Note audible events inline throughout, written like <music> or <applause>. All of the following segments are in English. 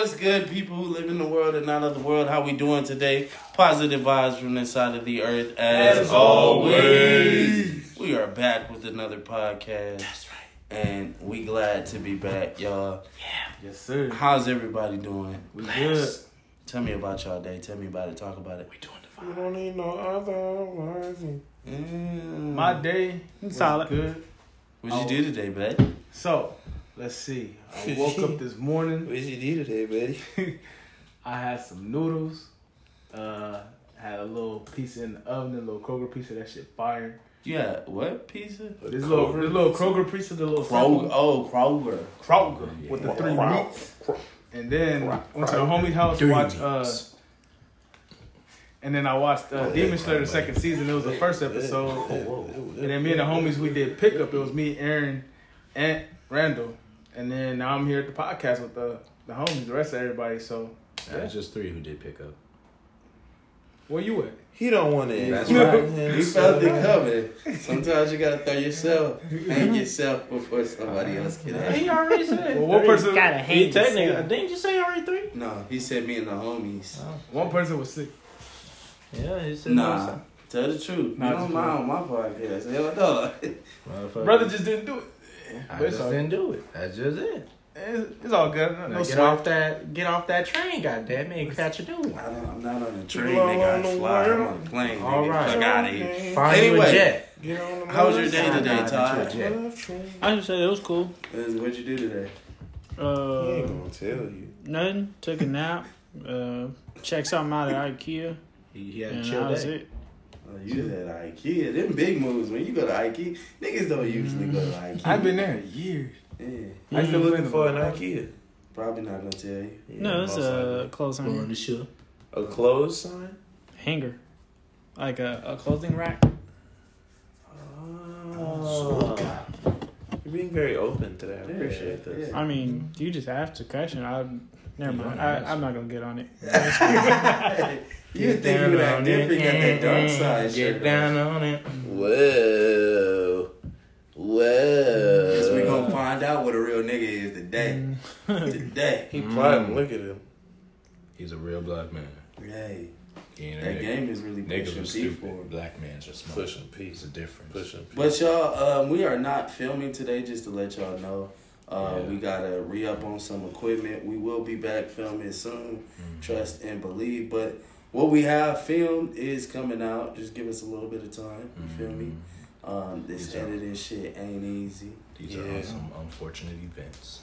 what's good, people who live in the world and not of the world? How we doing today? Positive vibes from this side of the earth, as, As always. We are back with another podcast. That's right. And we glad to be back, y'all. Yeah. Yes, sir. How's everybody doing? We good. Tell me about y'all day. Tell me about it. Talk about it. We doing the You don't need no other words. Mm. My day was Solid. good. What'd you do today, bud? So, let's see. <laughs> I woke up this morning. What you do today, buddy? <laughs> I had some noodles. Uh, had a little pizza in the oven, a little Kroger pizza. That shit fire. Yeah, what pizza? This little, this little Kroger pizza, the little Kroger. Oh, Kroger. Kroger with the three meats. And then went to the homie house to watch. Uh, and then I watched uh, Demon Slayer the second season. It was the first episode. And then me and the homies we did pickup. It was me, Aaron, and Randall. And then now I'm here at the podcast with the the homies, the rest of everybody. So Yeah, it's just three who did pick up. where you at? He don't want to. That's right. You felt it coming. Sometimes you gotta throw yourself, hang yourself before somebody else can hang. He already said. Well, one person, Gotta hate technically. Didn't you say already three? No, he said me and the homies. Oh, one person was sick. Yeah, he said Nah, tell the truth. Nah, you don't just mind on my podcast. Hell no. Motherfucker. Brother just didn't do it. I But just didn't do it. That's just it. it's, it's all good. No, Now no get sweat. off that. Get off that train, goddamn it, and catch a new one. I don't, I'm not on the train, People nigga. I on the fly. I'm world. on a plane. All nigga. right. Fuck out of here. Find you Anyway. a jet. Get on the How was your day today, Nah, Todd? not your jet. Love train. I just said it was cool. What'd you do today? He Uh, ain't gonna tell you. nothing. Took a nap. Uh, checked something out at IKEA, He, he had a and chill that was day. It. Oh, you was at IKEA. Them big moves. When you go to IKEA, niggas don't usually go to IKEA. I've been there years. Yeah. I I still looking live for in an IKEA. Probably not gonna tell you. Yeah, no, it's a clothes Going hanger. to show. a clothes sign. hanger, like a, a clothing rack. Oh, you're being very open today. I Yeah, appreciate this. yeah. I mean, you just asked a question. I never mind. I, I'm not gonna get on it. <laughs> you would think you would act different. Got that dark side shirt. Get down on it. Whoa, whoa. Guess we gonna <laughs> find out what a real nigga is today. Mm. <laughs> today. He plotting. Look at him. He's a real black man. Hey, He ain't a that nigga. game is really Niggas pushing are people. Black man's are smart. Pushing It's peace. a difference. Pushing peace. But y'all, um, we are not filming today. Just to let y'all know, uh, Yeah. we gotta re up on some equipment. We will be back filming soon. Mhm. Trust and believe. But what we have filmed is coming out. Just give us a little bit of time. You feel me? Mhm. Um, this These are- editing shit ain't easy. These are Yeah. some unfortunate events.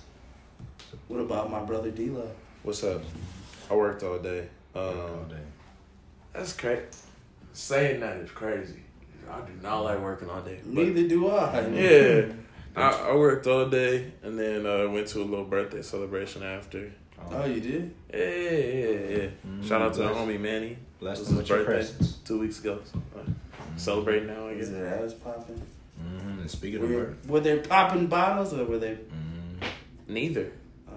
What about my brother D Love? What's up? I worked all day. all Um, day. that's crazy. Saying that is crazy. I do not like working all day. Neither do I. yeah, I, I worked all day and then uh, went to a little birthday celebration after. Oh, you did? Yeah, yeah, yeah. Mm, Shout out to the bless- homie Manny. Bless This them with birthday. presents. Two weeks ago. So, uh, Mhm. Celebrating now, I Is guess. it ass popping? Mhm. And speaking of Were, birth, were they popping bottles or were they? mhm. Neither. Uh,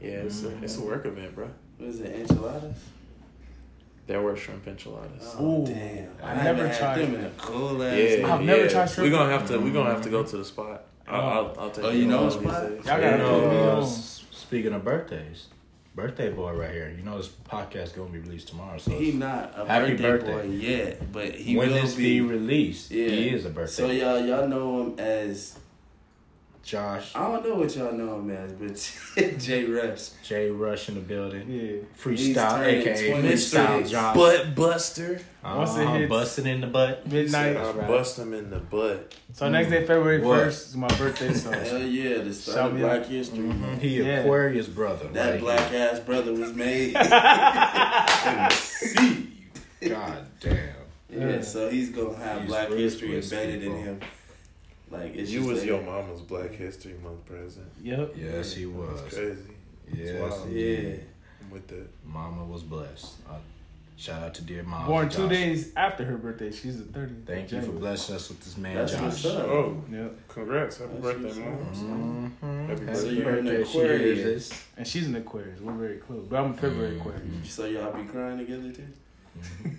Yeah, it's a, it's a work event, bro. Was it? Enchiladas? There were shrimp enchiladas. Oh Ooh, damn! I I, never never had tried them in a cool ass. Yeah, I've never yeah. tried shrimp We're gonna have to. We're gonna have to go to the spot. I'll, Oh. I'll, I'll take. Oh, you know one a of these spot? Y'all gotta know, put me uh, on. speaking of birthdays, birthday boy right here. You know this podcast gonna be released tomorrow. So He not a Happy birthday, birthday. boy yet, but he when will this be. be released, Yeah. he is a birthday. So y'all, y'all know him as Josh I don't know what y'all know him as, but <laughs> Jay Rush. J Rush in the building. Yeah. Freestyle, turning aka 23. freestyle Josh. Butt buster. Once it Uh, hits- busting in the butt. Midnight. I right. bust him in the butt. So next day, February first, is my birthday. So Hell yeah, the start Shout of Black out. History. Mhm. He Yeah. Aquarius brother. That right black ass brother was made. <laughs> Conceived. God damn. Yeah, Yeah. so he's gonna have He's Black History twisted, embedded in him. Like it's You just was like- your mama's Black History Month present. Yep. Yes, he was. That's crazy. Yes, wild. he- Yeah. I'm with that. Mama was blessed. Uh, shout out to dear mom. Born two Josh. days after her birthday. She's the 30th. Thank you for blessing us with this man, That's Josh. what's up. Oh, Yep. congrats! Happy That's birthday, what's up. mom. Mhm. Happy Happy So you're an birthday, she Aquarius. hears. And she's an Aquarius. We're very close. But I'm a February Mhm. Aquarius. So y'all be crying together too? <laughs>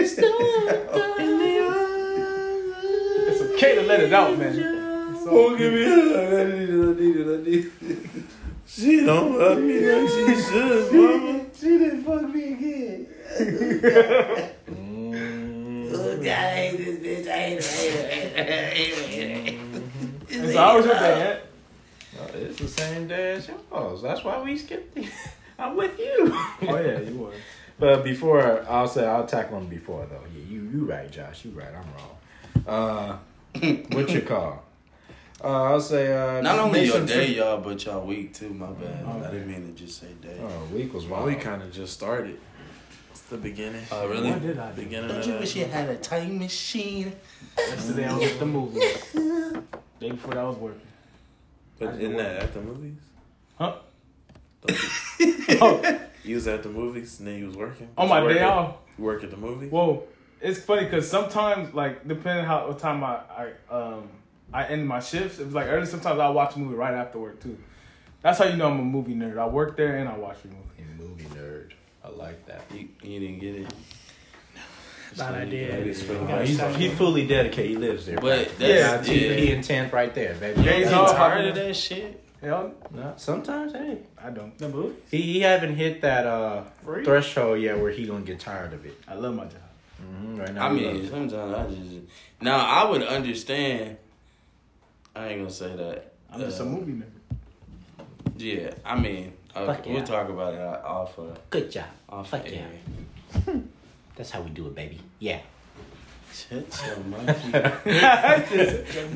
It's <laughs> okay to let it out, man. It's all Oh, give me a hug. I need it. I need it. I need it. She don't love me like she should, mama. She didn't fuck me again. Look, I hate this bitch. I hate her. I hate her. I hate her. I hate her. And so I was your dad. oh, it's the same day as yours. That's why we skipped. The, <laughs> I'm with you. Oh yeah, you was. But before I'll say I'll tackle him before though. Yeah, you you right, Josh. You right. I'm wrong. Uh, <laughs> what you call? Uh, I'll say uh, Not only your day, Tri- y'all, but y'all week too. My bad. Oh, I didn't mean to just say day. Oh, week was Well, wild. we kind of just started. It's the beginning. Oh, really? What did I do? beginning Don't you wish you had a time machine? Yesterday I was at the movies. <laughs> Day before that I was working. But isn't that at the movies? Huh? <laughs> Oh. You was at the movies and then you was working? Oh my You work day off. You work at the movie? Whoa, it's funny because sometimes, like, depending how what time I, I um I end my shifts, it's like early. Sometimes I'll watch a movie right after work too. That's how you know I'm a movie nerd. I work there and I watch the movie. You movie nerd. I like that. You, you didn't get it. <laughs> Bad idea. That is for the You Oh, gotta most he's, he fully dedicated. He lives there. But that's Yeah, yeah. He intent right there, baby. Yeah, You he's all- tired of that shit? Hell, No, sometimes, hey, I don't. The movie? he, he haven't hit that uh threshold yet where he gonna get tired of it. I love my job. Mm-hmm, right now, I mean, loves sometimes I just now I would understand. I ain't gonna say that. I'm just a Uh, movie nerd. Yeah, I mean, okay, yeah. we'll talk about it off of good job. off Fuck air. yeah. <laughs> That's how we do it, baby. Yeah. Shut your monkey.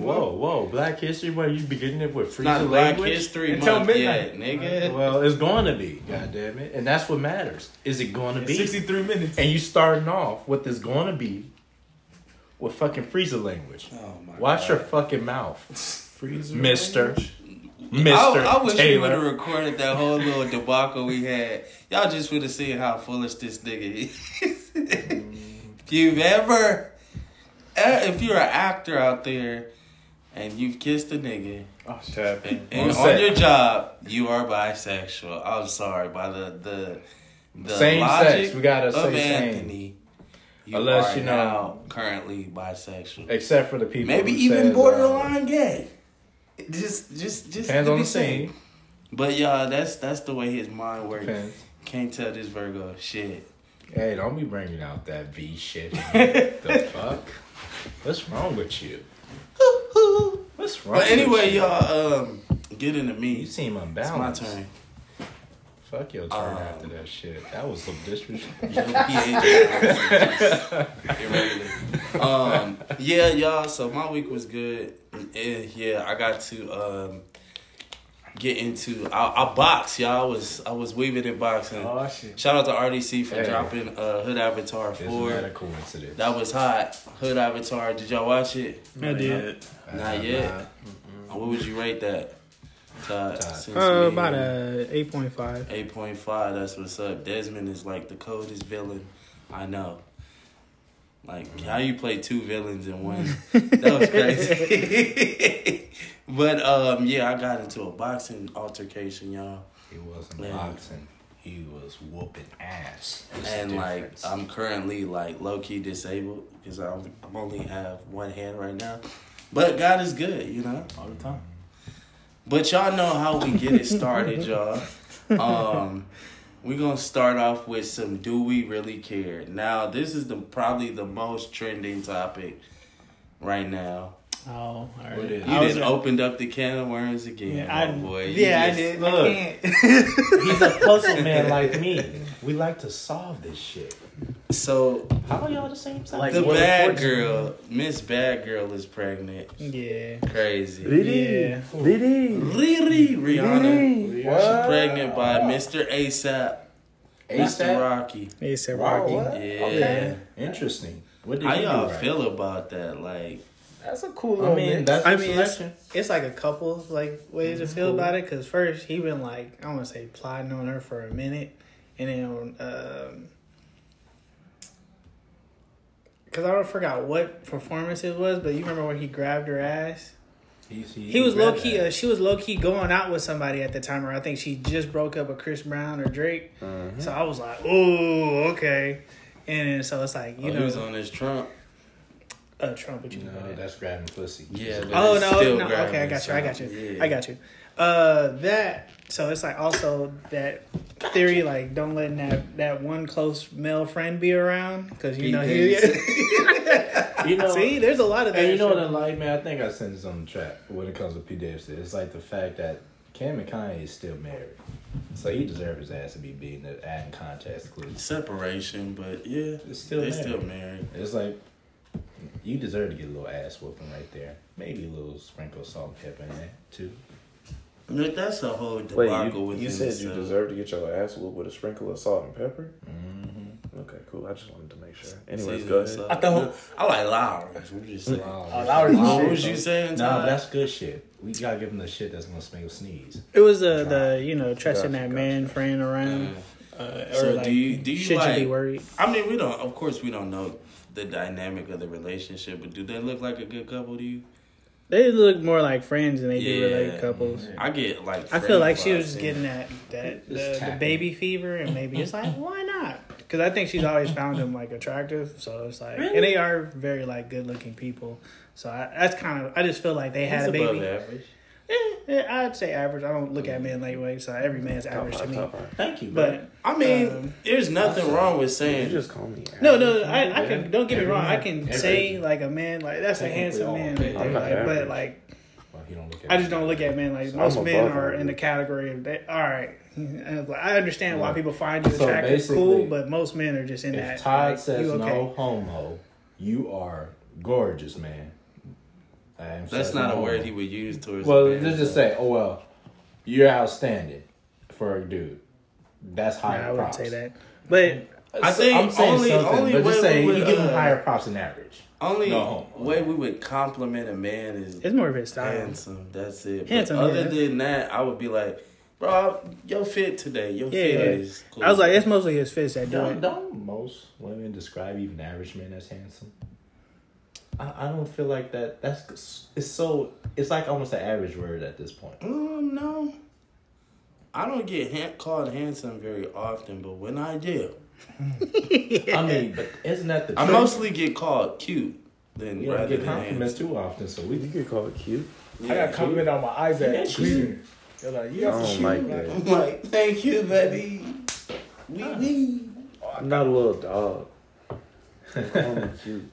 Whoa, whoa, Black History. Where you beginning it with It's freezer not Black language? History Until Month midnight. yet, nigga. Uh, well, it's going to be, God damn it, and that's what matters. Is it going to be? 63 minutes. And you starting off with this going to be with fucking freezer language. Oh my Watch God. your fucking mouth, <laughs> Freezer. Mister. language? Mister I, I wish we would have recorded that whole little debacle we had. Y'all just would have seen how foolish this nigga is. if <laughs> you've ever, if you're an actor out there and you've kissed a nigga Oh, and, and On set. your job you are bisexual, I'm sorry by the the the Same logic sex. We gotta say same. Anthony. You Unless you know- now currently bisexual. Except for the people. Maybe even says, uh, borderline gay. Just, just, just Depends on the scene. But y'all, that's that's the way his mind works. Depends. Can't tell this Virgo shit. Hey, don't be bringing out that V shit. <laughs> the fuck? What's wrong with you? <laughs> What's wrong? But anyway, y'all, um, get into me. you seem It's unbalanced. my turn. Fuck your turn Um, after that shit. That was some disrespect. <laughs> Irregular. um, yeah, y'all. So my week was good. Eh, yeah, I got to um get into. I, I boxed, y'all. I was I was weaving in boxing. Oh, shit. Shout out to RDC for Hey. dropping uh, Hood Avatar Isn't four. that a coincidence? That was hot. Hood Avatar. Did y'all watch it? I did. Not yet. What would you rate that? Todd, Todd. Uh, about a 8.5. 8.5, that's what's up. Desmond is like the coldest villain I know. Like, how you play two villains in one? <laughs> that was crazy. <laughs> but, um, yeah, I got into a boxing altercation, y'all. He wasn't Man. boxing. He was whooping ass. That's And, like. I'm currently, like, low key disabled because I'm, I'm only have one hand right now. But God is good, you know? All the time. But y'all know how we get it started, <laughs> y'all. Um, we're gonna start off with some "Do we really care?" Now, this is the probably the most trending topic right now. Oh, all right. What is? You I was just opened up the can of worms again, Yeah, my I, boy. You yeah, just- I did. Look. I can't. <laughs> He's a puzzle man <laughs> like me. We like to solve this shit. So How are y'all the same size? Like the bad girl, Miss Bad Girl, is pregnant. yeah. Crazy. Yeah. Riri Rihanna. What? She's pregnant by Mr. ASAP, Mr. ASAP? Rocky. They said Wow, Rocky. Yeah. Okay. Interesting. What did How y'all do right? feel about that? Like, That's a cool I mean, that's I I mean, mean, it's- It's like a couple like ways to feel Cool. about it. Cause first he been like I want to say plotting on her for a minute, and then um, cause I don't forgot what performance it was, but you remember when he grabbed her ass? He's- He was low key. Uh, she was low key going out with somebody at the time, or I think she just broke up with Chris Brown or Drake. So I was like, oh, okay. And so it's like you oh, know, he was on his Trump. Uh, Trump. What you No, know? that's grabbing pussy. Yeah, Oh it's no, still no. grabbing, Okay, I got you. I got you. yeah. I got you. Uh, that so it's like also that theory like don't let that that one close male friend be around because you Pete know he. Davidson. <laughs> You know, See, there's a lot of that. And you know what I like, man? I think I said this on the track when it comes to P. Davidson. It's like the fact that Kim and Kanye is still married. So he deserves his ass to be beaten at adding context clues. Separation, but yeah, It's still they married. still married. It's like you deserve to get a little ass whooping right there. Maybe a little sprinkle of salt and pepper in there too. Look, that's a whole debacle Wait, you, within you said you itself. deserve to get your ass whooped with a sprinkle of salt and pepper? Mm-hmm. Okay, cool. I just wanted to make sure. Anyways, Season go ahead. salt. I thought- I like Lawry's. What you saying? Oh, Lawry's what was you saying? No, Ty? that's good shit. We gotta give him the shit that's gonna make him sneeze. It was the the you know trusting Gotcha, that man friend around. Yeah. Uh, or So like, do you- do you should you be like- worried? I mean, we don't. Of course, we don't know the dynamic of the relationship, but do they look like a good couple to you? They look more like friends than they do like couples. Mm-hmm. I get like. I feel like she was just getting that that the, the baby fever, and maybe it's like why not? Because I think she's always found him like attractive, so it's like, and they are very like good looking people. So I, that's kind of I just feel like they He's had a above baby. average. Eh, eh, I'd say average. I don't look at men that way, so every man's Top average to me. top five. Thank you, bro. But I mean, Um, there's nothing wrong with You saying. just call me. no, average. no, I, I can. Don't get me wrong. I can every- say like a man like that's a handsome all man. Right there. Like, but like well, you don't look I just don't look at men like So most men are average. in the category of that. All right, And it's like, I understand why people find you So attractive, basically, cool, but most men are just in If that. Todd like, says okay. no homo, you are gorgeous, man. And That's not a word he would use towards. Well, a man, let's just so. say, oh well, you're outstanding for a dude. That's Nah, higher I wouldn't props. say that, but I think I'm saying only- something, only but just we say would, you give him uh, higher props than average. Only No. way we would compliment a man is it's more of his style. handsome. That's it. Handsome, but other yeah. than that, I would be like, bro, your fit today. Your Yeah, fit yeah. is cool. I was like, it's mostly his fist that do Don't, it. don't most women describe even average men as handsome? I, I don't feel like that. That's it's so. It's like almost an average word at this point. Mm, no. I don't get han- called handsome very often, but when I do, <laughs> I mean, but isn't that the? I truth? mostly get called cute Then You don't rather get than compliments handsome. too often, so we You could call it cute. I got complimented on my eyes Yeah, at cute. Greeter. They're like, you I got don't cute. like Like, that. I'm like, thank you, baby. Wee wee. I'm not a little dog. <laughs> Call me cute.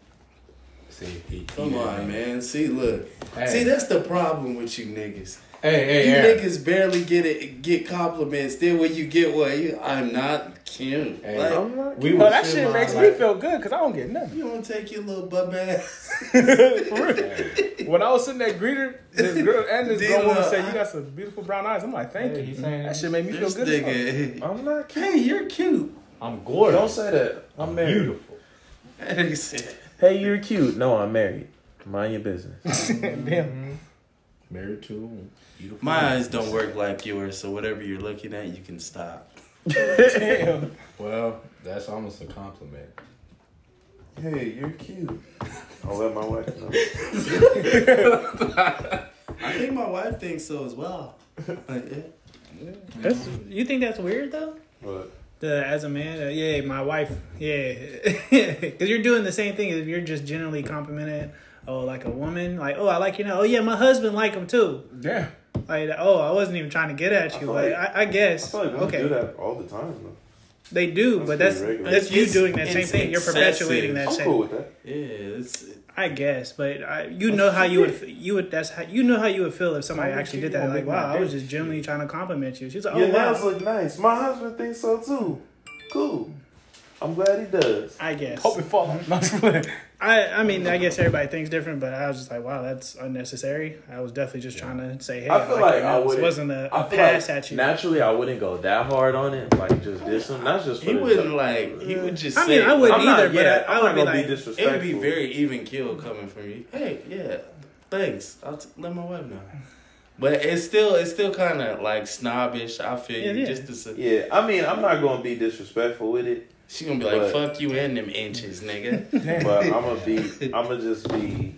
See. He, Come he- on, man. See, look. Hey. See, that's the problem with you niggas. Hey, hey, You Aaron. niggas barely get it, get compliments. Then when you get one, you, I'm not cute. Hey. Like, I'm not We cute. But was oh, that shit on, makes me feel good because I don't get nothing. you don't take your little butt ass? <laughs> For real. <laughs> When I was sitting at Greeter, this girl and this grown Dude, woman said, "You got some beautiful brown eyes." I'm like, "Thank Hey, you." saying That shit made me feel good. as nigga. I'm not cute. Hey, you're cute. I'm gorgeous. Don't say that. I'm married. beautiful. That nigga said. Hey, you're cute. No, I'm married. Mind your business. <laughs> Damn. Mm-hmm. Married to beautiful. My eyes don't work like yours, so whatever you're looking at, you can stop. Damn. Well, that's almost a compliment. hey, you're cute. I'll let my wife know. <laughs> I think my wife thinks so as well. Like, yeah. That's you think that's weird though? But The as a man, uh, yeah, my wife, yeah, <laughs> because you're doing the same thing. If you're just generally complimented, oh, like a woman, like oh, I like you now. Oh yeah, my husband like him too. Yeah. Like oh, I wasn't even trying to get at you, feel but like- I, I guess I feel like okay, do that all the time. Though. they do, That's but that's regular. that's you doing that same it's thing. You're excessive. perpetuating that I'm same. cool with that. Yeah, it's I guess, but I, you know how you would f- you would that's how you know how you would feel if somebody actually did that. Like wow, I was just genuinely trying to compliment you. She's like, Your oh nails wow, look nice. My husband thinks so too. Cool. I'm glad he does. I guess. Hope it fall. No, I'm just playing. I I mean I guess everybody thinks different, but I was just like, wow, that's unnecessary. I was definitely just trying to say, hey, I feel like like I wouldn't- wasn't a, feel pass like at you. naturally I wouldn't go that hard on it, like just diss him. That's just for he wouldn't like he would just. I say, mean, I wouldn't I'm not, either, but yeah, I, I I'm would not be gonna like, be It'd be very even kill coming from you. Hey, yeah, thanks. I'll t- let my wife know. But it's still it's still kind of like snobbish. I feel Yeah, you yeah. just to say Yeah, I mean, I'm not gonna be disrespectful with it, she gonna be like, But- "Fuck you and them inches, nigga." <laughs> but I'm gonna be, I'm gonna just be,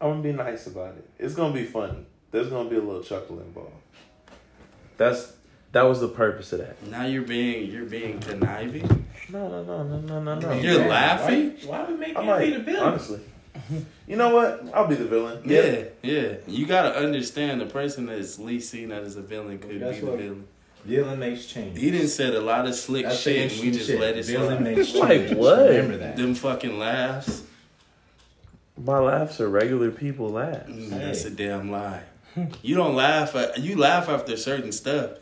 I'm gonna be nice about it. It's gonna be funny. There's gonna be a little chuckle involved. That's that was the purpose of that. now you're being you're being conniving. No, no, no, no, no, no, no. You're laughing. Why, why we make I him be the villain? honestly. You know what? I'll be the villain. Yeah, yeah. You gotta understand the person that's least seen that as a villain could That's be the what- villain. Villain makes change. He didn't said a lot of slick That's shit. and We just shit. let it Villain slide. makes Like change. what? Remember that. Them fucking laughs. My laughs are regular people laughs. Mm, That's a damn lie. You don't laugh. At, you laugh after certain stuff.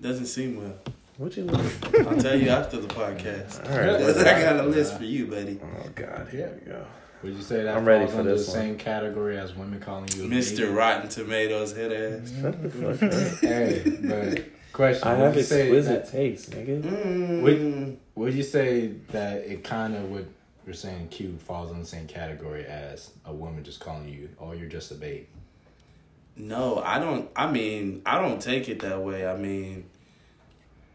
Doesn't seem well. What you mean? I'll tell you after the podcast. All right. I got a list for you, buddy. Oh God, here we go. Would you say that I'm ready for under this the one. same category as women calling you a Mr. baby? Rotten Tomatoes head ass. Shut the fuck up. Hey, but question. I would have you say exquisite that- taste, nigga. Mm. Would you say that it kind of would you're saying Q falls in the same category as a woman just calling you, oh, you're just a babe? No, I don't. I mean, I don't take it that way. I mean,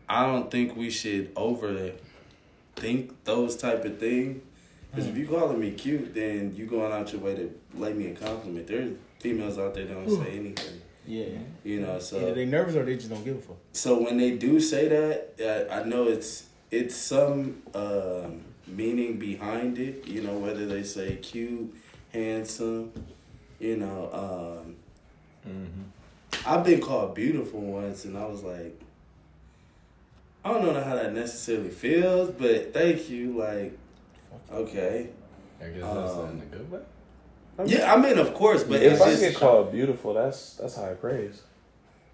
I don't think we should overthink those type of things. Because if you calling me cute, then you going out your way to lay me a compliment. There's females out there that don't say anything. Yeah. You know, so Either they nervous or they just don't give a fuck. so when they do say that, I, I know it's it's some um, meaning behind it. You know, whether they say cute, handsome, you know. Um, I've been called beautiful once, and I was like, I don't know how that necessarily feels, but thank you. Like, okay, I guess that's Um, in a good way. Yeah, I mean, of course, but if it's I just get called beautiful, that's that's high praise.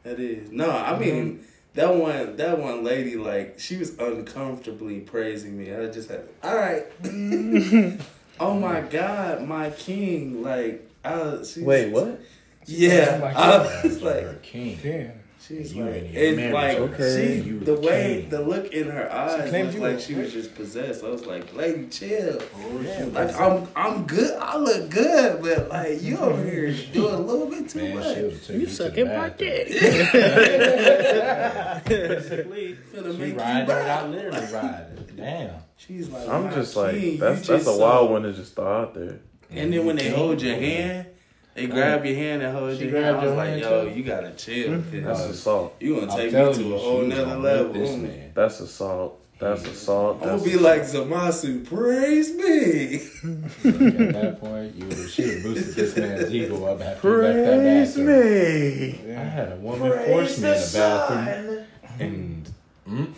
That is no. I mm-hmm. mean that one. That one lady, like she was uncomfortably praising me. I just had, all right. <laughs> oh my God, my king! Like, I she's, Wait, what? Yeah, Oh my I God. was You're like, king. Damn. She's You like, ain't and married, like okay. she, You the the way, king. the look in her eyes claimed looked you like she was just possessed. I was like, lady, chill. Yeah, Like I'm, I'm good. I look good, but like you over mm-hmm. here doing a little bit too Man, much. she'll You you to sucking the my bathroom. dick. <laughs> Basically, Finna she make you riding ride. without literally riding. Damn. She's like, I'm just king, like you that's that's just a so- wild one to just throw out there. And then when they hold your hand, they grab your hand and hold She your hand. grabbed I was your like, yo, too? you gotta chill. That's assault. you gonna take me to you, a whole she nother level. This man. That's assault. That's assault. I'm gonna be like Zamasu, praise me. At that point, you would she would boosted this man's ego up after he left that praise bathroom. me. I had a woman force me in the bathroom, and mm,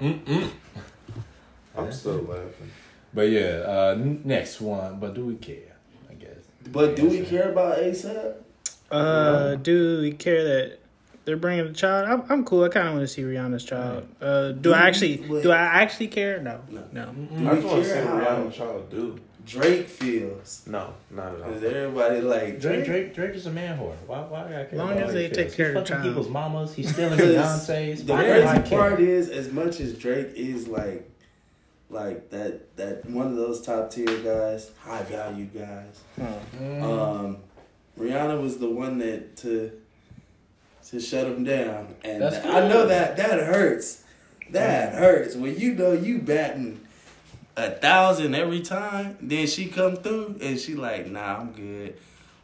mm, mm. I'm still laughing. But yeah, uh, next one. But do we care? I guess. But do we care about ASAP? Uh, do we care that they're bringing a child? I'm, I'm cool. I kind of want to see Rihanna's child. Uh, do I actually? Do I actually care? No, No. no. Do I we just want to see care what how Rihanna child do. Drake feels? No, not at all. Cause everybody like Drake, Drake. Drake, Drake is a man whore. Why, why I gotta care Long about as how they he take feels? care He's of the fucking child. people's mamas. He's stealing <laughs> Beyonce's. The crazy part is, as much as Drake is like, like that that one of those top tier guys, high value guys. Mm. Um, Rihanna was the one that to to shut him down, and I know that that hurts. That hurts when you know you batting a thousand every time. Then she come through and she like, nah, I'm good.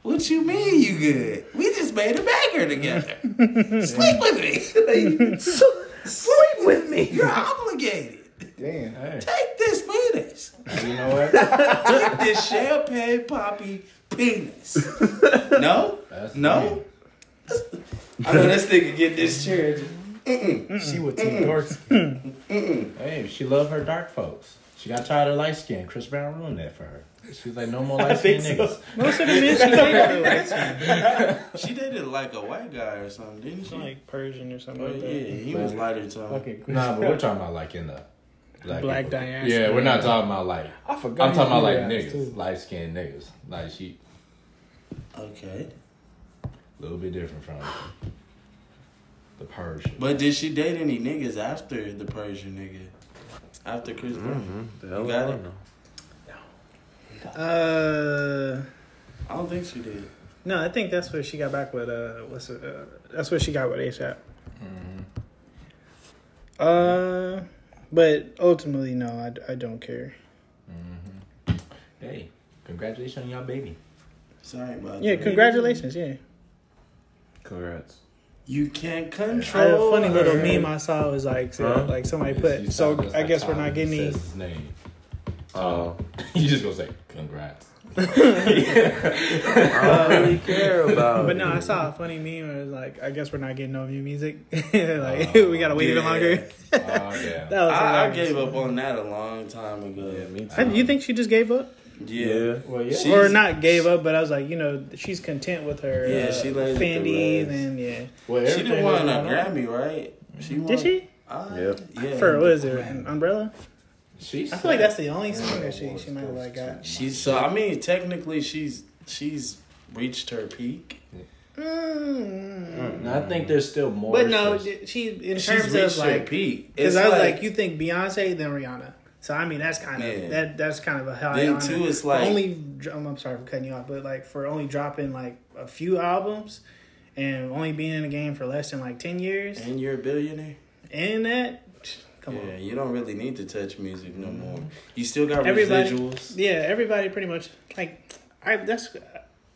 What you mean you good? We just made a banger together. <laughs> Sleep with me. <laughs> Sleep with me. You're obligated. Damn. Hey, Take this penis. <laughs> you know what? Take this champagne poppy penis. <laughs> No? That's No? I know this nigga get this chair. She would team dorks. Hey, she love her dark folks. She got tired of light skin. Chris Brown ruined that for her. She's like, no more <laughs> light skin think so. niggas. Most of the men she dated were light skin. She dated like a white guy or something, didn't she? like Persian or something oh, like yeah, that. he was lighter tone. Okay. Nah, but we're talking about like in the black, Black people. diaspora. Yeah, we're not talking about like. I forgot. I'm talking about like you did that, niggas, too. light skinned niggas. Like she, Okay. a little bit different from the Persian. But did she date any niggas after the Persian nigga? After Chris Brown? The hell You got I it? know. Uh, I don't think she did. no, I think that's what she got back with. Uh, what's? Uh, that's what she got with ASAP. Uh, but ultimately, no, I, I don't care. Mm-hmm. Hey, congratulations on your baby. Sorry about Yeah, that. congratulations. Yeah, Congrats. You can't I control. had a funny little her. meme I saw was like, so, Huh? like somebody Yes, put. So I guess we're not getting says any. his name. Oh, <laughs> you just gonna say congrats. I really care about. But no, I saw a funny meme. It was like, I guess we're not getting no new music. <laughs> like we gotta wait even yeah. longer. Oh yeah. <laughs> That was I, I gave up on that a long time ago. Yeah, me I- too. you think she just gave up, Yeah. Yeah. Well, yeah. She- or not gave up? But I was like, you know, she's content with her. Yeah, uh, she let it Fenty, and yeah. Well, She didn't win a that went Grammy, right? She won, Did she Uh, Yep. Yeah. for what is it? An umbrella. She I feel like that's the only song that she she might have like got. She's so. I mean, technically, she's she's reached her peak. Mm. No, I think there's still more. But no, she's- she in She's terms reached of her like peak. because I was like, you think Beyonce then Rihanna. So I mean that's kind of Yeah. that that's kind of a high Then honor. too, it's like- only I'm, I'm sorry for cutting you off, but like for only dropping like a few albums and only being in the game for less than like ten years and you're a billionaire. and that come yeah, on. you don't really need to touch music no more. You still got Everybody- residuals. Yeah, everybody pretty much like I that's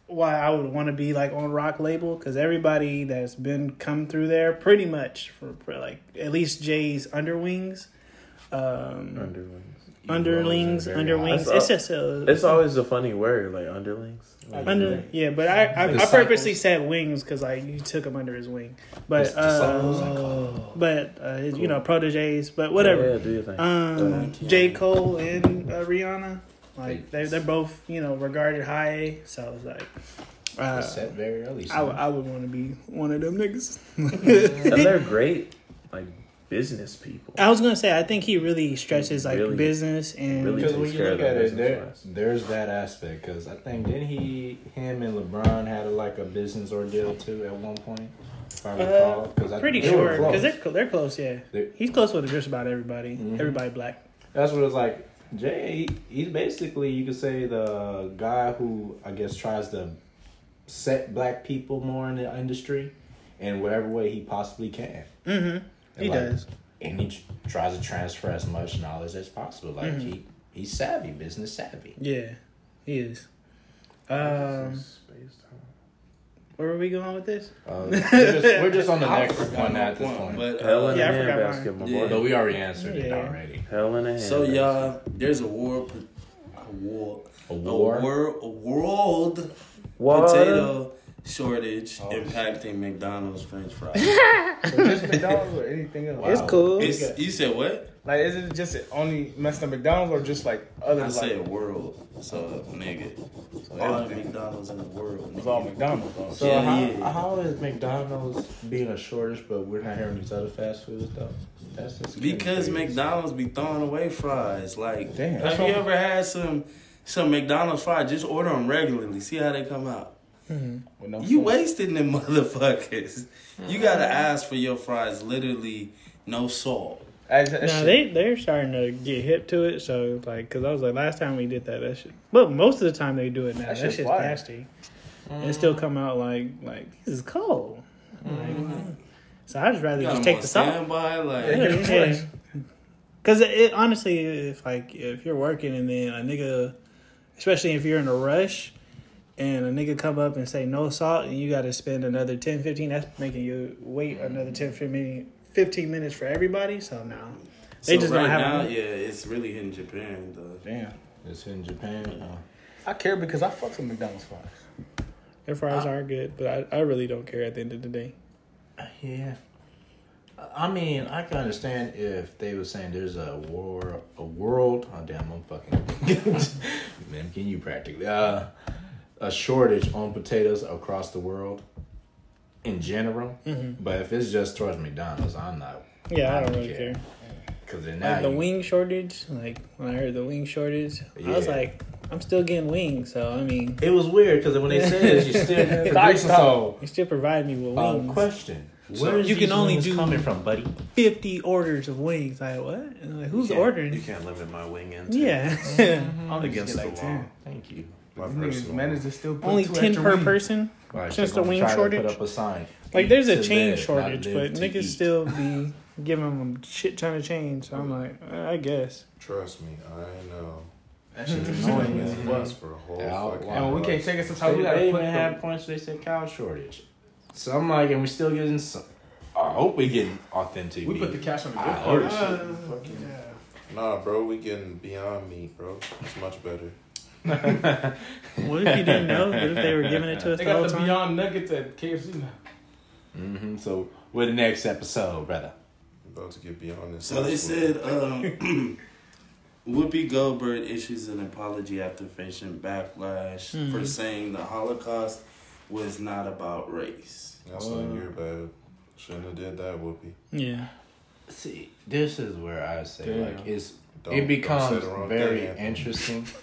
why I would want to be like on rock label because everybody that's been come through there pretty much for, for like at least Jay's underwings. Um, Underlings. underlings, underwings. It's just a, It's always a funny word, like underlings. Like, under. Yeah, but I I, I purposely said wings because like you took him under his wing, but Dis- disciples. uh, but uh, his, you know proteges, but whatever. Yeah, do your thing. Um, Thank you. J Cole and uh, Rihanna, like they They- they're both you know regarded high so I was like. Uh, set very early. I, would- I would want to be one of them niggas. <laughs> and they're <laughs> great, like business people. I was gonna say I think he really stresses like Really- business and really Because takes when you look at it, there, business there's that aspect. Because I think didn't he, him and LeBron had a, like a business ordeal too at one point. If I recall, because Uh, pretty they sure because they're they're close. Yeah, They- he's close with just about everybody. Mhm. Everybody black. That's what it's like. Jay, he, he's basically you could say the guy who I guess tries to set black people more in the industry in whatever way he possibly can. Mm-hmm. And He like- does. and he tr- tries to transfer as much knowledge as possible. Like Mhm. he he's savvy, business savvy. Yeah, he is. Um, where are we going with this? Uh, we're, just, we're just on the <laughs> next forgot one at this point, point. But Hell uh, in Yeah, I a forgot handbasket, my mine. boy. Though we already answered it already. Hell in a handbasket. so y'all, there's a war, a war, A a war. a world What? potato shortage Oh, impacting McDonald's French fries. <laughs> So just McDonald's or anything else? Wow. It's cool. It's, you said what? Like, is it just only messing up McDonald's or just like other I like? said world. So nigga, So all the. McDonald's in the world. It's all McDonald's. Though. So Yeah, how, yeah. how is McDonald's being a shortage, but we're not hearing these other fast foods though? That's just Because crazy. McDonald's be throwing away fries. Like, Damn. have you ever had some some McDonald's fries? Just order them regularly. See how they come out. With no You sauce. wasting them <laughs> motherfuckers. You gotta ask for your fries. Literally, no salt. That- that Now they they're starting to get hip to it. So like, cause I was like, last time we did that, that shit. But most of the time they do it now. That That, shit's shit's fire. nasty. And still come out like like this is cold. Like, mm-hmm. so I'd just rather just take the salt. standby. Like, Yeah, get 'em Yeah. Cause it, it honestly, if like if you're working and then a nigga, especially if you're in a rush, and a nigga come up and say no salt, and you got to spend another 10, 15, that's making you wait another 10, 15, 15 minutes for everybody. So no, they so just right don't have. now, enough. yeah, it's really hitting Japan though. Damn. it's in Japan. Uh, I care because I fuck with McDonald's fries. Their fries are good, but I, I really don't care at the end of the day. yeah. I mean, I can understand if they were saying there's a war, a world. Oh damn, I'm fucking. <laughs> Man, can you practically? Uh, a shortage on potatoes across the world, in general. Mm-hmm. But if it's just towards McDonald's, I'm not. Yeah, I don't really care. Because then now Like the you- wing shortage, like when I heard the wing shortage, I was like, I'm still getting wings. So I mean, It was weird because when they said it, you still <laughs> It's producing so. you still provide me with Uh, wings. question: So Where is you can these only wings do- coming from, buddy? 50 orders of wings. Like what? Like, who's You ordering? You can't limit my wing intake. Yeah. <laughs> I'm Against the like law. 10. Thank you. My These niggas personal managed to still put Only two 10 extra per wings. person. Right, Since the wing shortage? Put up a sign. Like there's a to chain live, shortage, but live to niggas eat. still be <laughs> giving them a shit ton of change. So I'm like, uh, I guess. Trust me, I know. That shit's annoying as fuck. Fuss for a whole Yeah, fucking. And when we can't take it They, sometimes, we gotta they put even the, had points. They said cow shortage. So I'm like, and we still getting some. I hope we getting authentic. we put the cash on the I gift heard card. it. Nah, bro, we getting beyond meat, bro. It's much better. <laughs> What if you didn't know? What if they were giving it to us They the got whole the time? Beyond Nuggets at KFC now. hmm So, with the next episode, brother? About to get beyond this. So they said um, <clears throat> Whoopi Goldberg issues an apology after facing backlash for Mhm. saying the Holocaust was not about race. That's on your bad. Shouldn't have did that, Whoopi. Yeah. See, this is where I say Damn. like it's Don't- it don't becomes wrong very thing, interesting. <laughs>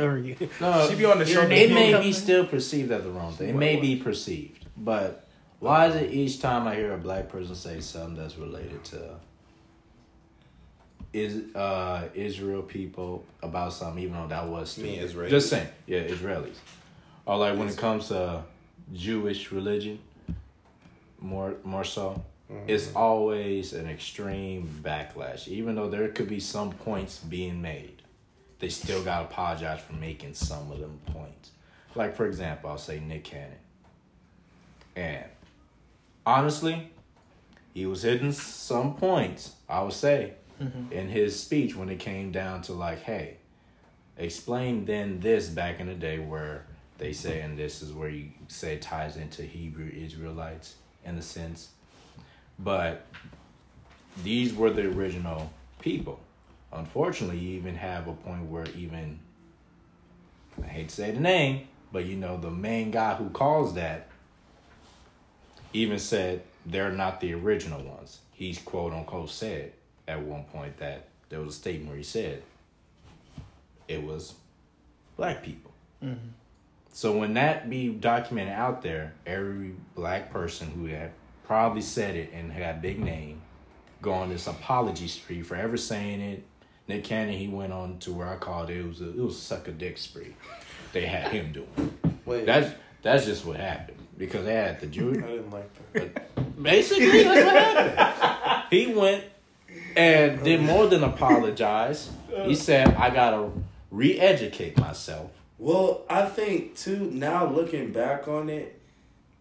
or you. No, She be on the show. it may Come- be still perceived as the wrong thing. It may be perceived, but why is it each time I hear a black person say something that's related to is uh Israel people about something, even though that was Me, stupid. Israelis. Just saying, yeah, Israelis. Or like when it comes to Jewish religion, more more so, Mm-hmm. it's always an extreme backlash. Even though there could be some points being made, they still got to apologize for making some of them points. Like for example, I'll say Nick Cannon, and honestly, he was hitting some points. I would say in his speech when it came down to like, hey, explain then this back in the day where they say, and this is where you say ties into Hebrew Israelites in a sense. But these were the original people. Unfortunately, you even have a point where even I hate to say the name, but you know the main guy who calls that even said they're not the original ones. He's quote unquote said at one point that there was a statement where he said it was black people. Mm-hmm. So when that be documented out there, every black person who had probably said it and had a big name go on this apology spree for ever saying it. Nick Cannon, he went on to where I called it, it was a, it was a suck a dick spree. They had him doing. Wait, That's that's just what happened because they had the jury. I didn't like that. Basically, that's what happened. He went and did more than apologize. He said, "I gotta re-educate myself." Well, I think too. Now looking back on it,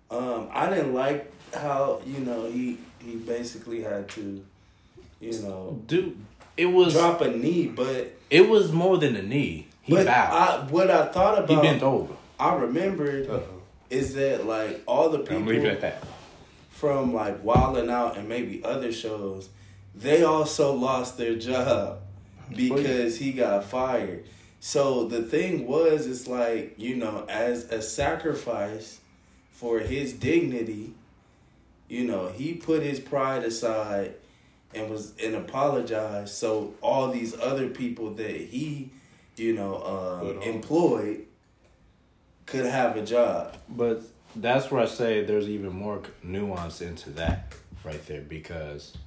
um, I didn't like how you know he he basically had to, you know, Dude, it was drop a knee. But it was more than a knee. He but bowed. I, what I thought about, he about, bent over. I remembered Uh-oh. is that like all the I'm leaving people at that. from like Wildin' Out and maybe other shows, they also lost their job because he got fired. So the thing was, it's like, you know, as a sacrifice for his dignity, you know, he put his pride aside and was and apologized. So all these other people that he, you know, um, employed could have a job. But that's where I say there's even more nuance into that right there because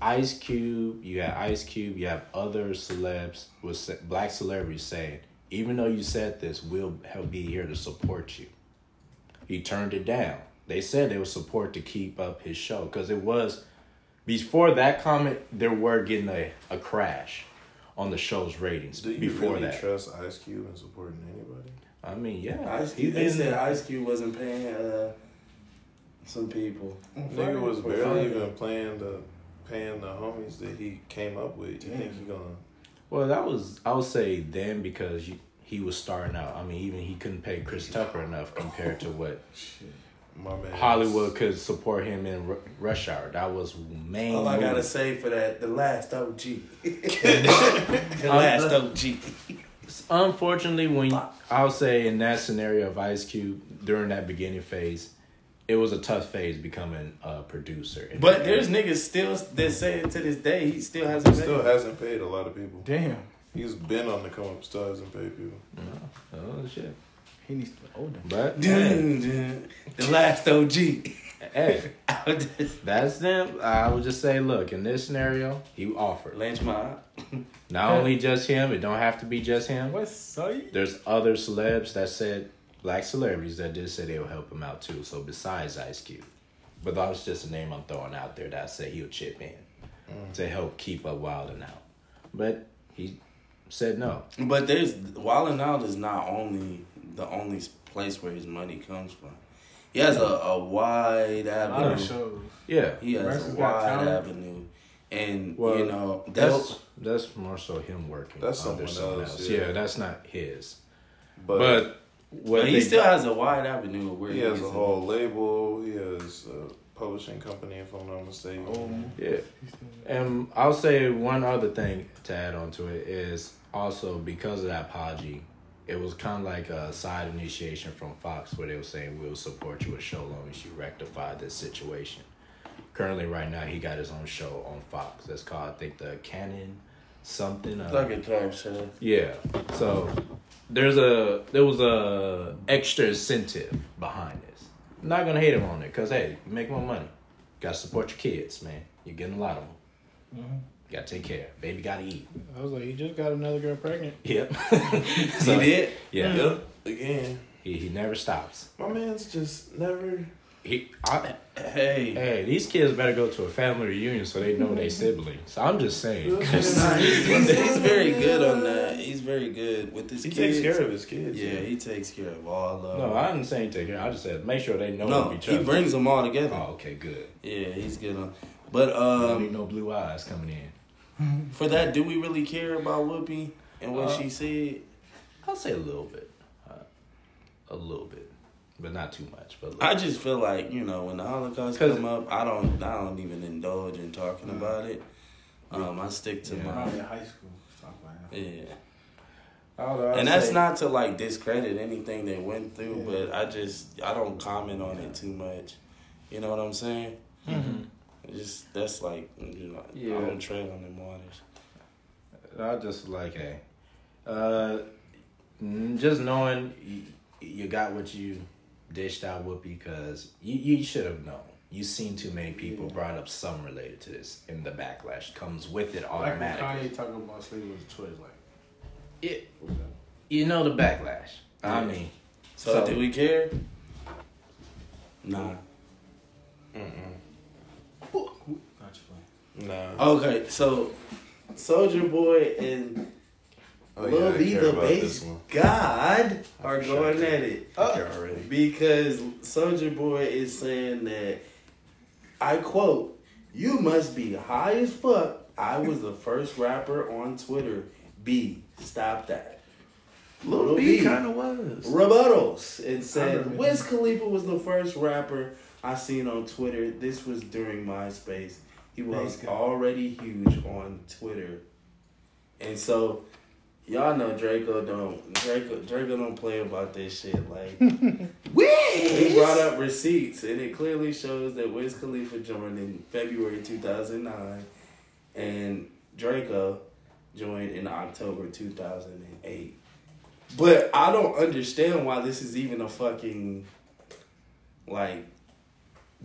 Ice Cube, you have Ice Cube, you have other celebs with black celebrities saying, even though you said this, we'll be here to support you. He turned it down. They said they would support to keep up his show because it was before that comment there were getting a, a crash on the show's ratings Do you before really that. trust Ice Cube in supporting anybody? I mean, yeah, Ice he Cube, they said Ice Cube wasn't paying uh, some people. Nigga was barely fun. even playing the paying the homies that he came up with. You think he gonna? Well, that was I would say then because you, he was starting out. I mean, even he couldn't pay Chris Tucker enough compared to what My man. Hollywood could support him in Ru- Rush Hour. That was main. All I gotta say for that, the last OG, <laughs> the last OG. Unfortunately, when I'll say in that scenario of Ice Cube during that beginning phase, it was a tough phase becoming a producer. And- But there's niggas still that say it to this day. He still hasn't He paid. still hasn't paid a lot of people. Damn. He's been on the come up, still hasn't paid people. oh, oh shit! He needs to be older. But hey, Dun, dun. the last OG. hey, <laughs> that's them. I would just say, look, in this scenario, he offered. Lynch mob. <laughs> Not only just him, it don't have to be just him. What's say? There's other celebs that said black celebrities that did say they'll help him out too. So besides Ice Cube, but that was just a name I'm throwing out there that I said he'll chip in mm. to help keep up Wild 'N Out. But he said no. But there's Wild 'N Out is not only the only place where his money comes from. He has a, a wide A lot avenue. of shows. Yeah, He has America's a Got wide Talent. avenue. and Well, you know they'll That's that's more so him working. That's under someone else, Yeah. yeah. that's not his. But, But what but he they- still has a wide avenue of where he he has gets a it. whole label. He has a publishing company, if I'm not mistaken. Oh, Yeah. And I'll say one other thing to add on to it is also because of that apology, it was kind of like a side initiation from Fox where they were saying we'll support you with show long as you rectify this situation. Currently, right now, he got his own show on Fox. That's called, I think, the Cannon something. It's uh, like a talk show. yeah. So there's a there was a extra incentive behind this. I'm not gonna hate him on it because hey, you make more money. Got to support your kids, man. You're getting a lot of them. Mm-hmm. You gotta take care. Baby gotta eat. I was like, he just got another girl pregnant. Yep. <laughs> <laughs> he did. Yeah. Yep. Again, He he never stops. my man's just never. He I, Hey. hey, these kids better go to a family reunion so they know they siblings. So I'm just saying. Nah, he's, <laughs> he's, he's very good on that. He's very good with his He kids. takes care of his kids. Yeah, he takes care of all of them. no, I didn't say take care. I just said make sure they know no, each other. he brings them all together. Oh, okay, good. Yeah, he's good on. But don't need um, no blue eyes coming in. <laughs> for that, do we really care about Whoopi and what Uh, she said? I'll say a little bit, uh, a little bit, but not too much. But a little I bit. just feel like you know when the Holocaust come up, I don't, I don't even indulge in talking about it. Um, I stick to Yeah. my high school. Talk about it. yeah. Know, and that's say- not to like discredit anything they went through, Yeah. but I just I don't comment on it too much. You know what I'm saying? Mhm. It's just that's like you know Yeah. I don't tread on them waters. I just like, hey, uh, mm, just knowing you, you got what you dished out Whoopi because you, you should have known. You seen too many people brought up some related to this, and the backlash comes with it Like when automatically. Kanye talking about slavery was a choice. Like, It, you know the backlash. I mean, So, So- do we care? Nah. Not you playing. Nah. Okay, so Soulja Boy and Oh, Lil I B the Based. God are sure going at it. Because Soulja Boy is saying that I quote, You must be high as fuck. I was the first rapper on Twitter. B, stop that. Lil B kind of was. rebuttals and said Wiz Khalifa was the first rapper I seen on Twitter. This was during MySpace. He was already huge on Twitter, and so y'all know Draco don't Draco Draco don't play about this shit. Like <laughs> he brought up receipts, and it clearly shows that Wiz Khalifa joined in February two thousand nine, and Draco joined in October two thousand and eight. But I don't understand why this is even a fucking like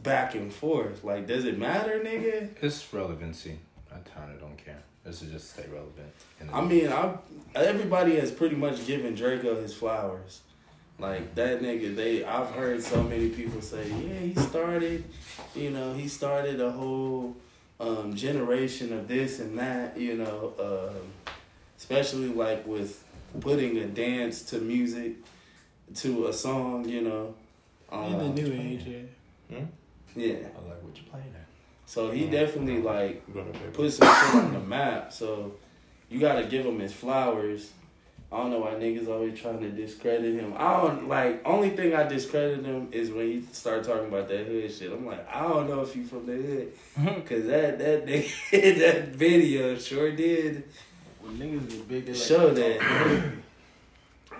back and forth. Like, does it matter, nigga? it's relevancy. I kind of don't care. This is just stay relevant. I mean, I everybody has pretty much given Draco his flowers. Like that nigga, they I've heard so many people say, yeah, he started, you know, he started a whole um, generation of this and that, you know, um, especially like with putting a dance to music to a song, you know. In the Um, new age, yeah. Yeah. I like what you're playing at. So he definitely like I'm gonna pay put some shit on the map. So you gotta give him his flowers. I don't know why niggas always trying to discredit him. I don't like. Only thing I discredit him is when he start talking about that hood shit. I'm like, I don't know if you from the hood, mm-hmm. cause that that nigga, <laughs> that video sure did When niggas get big, they like show that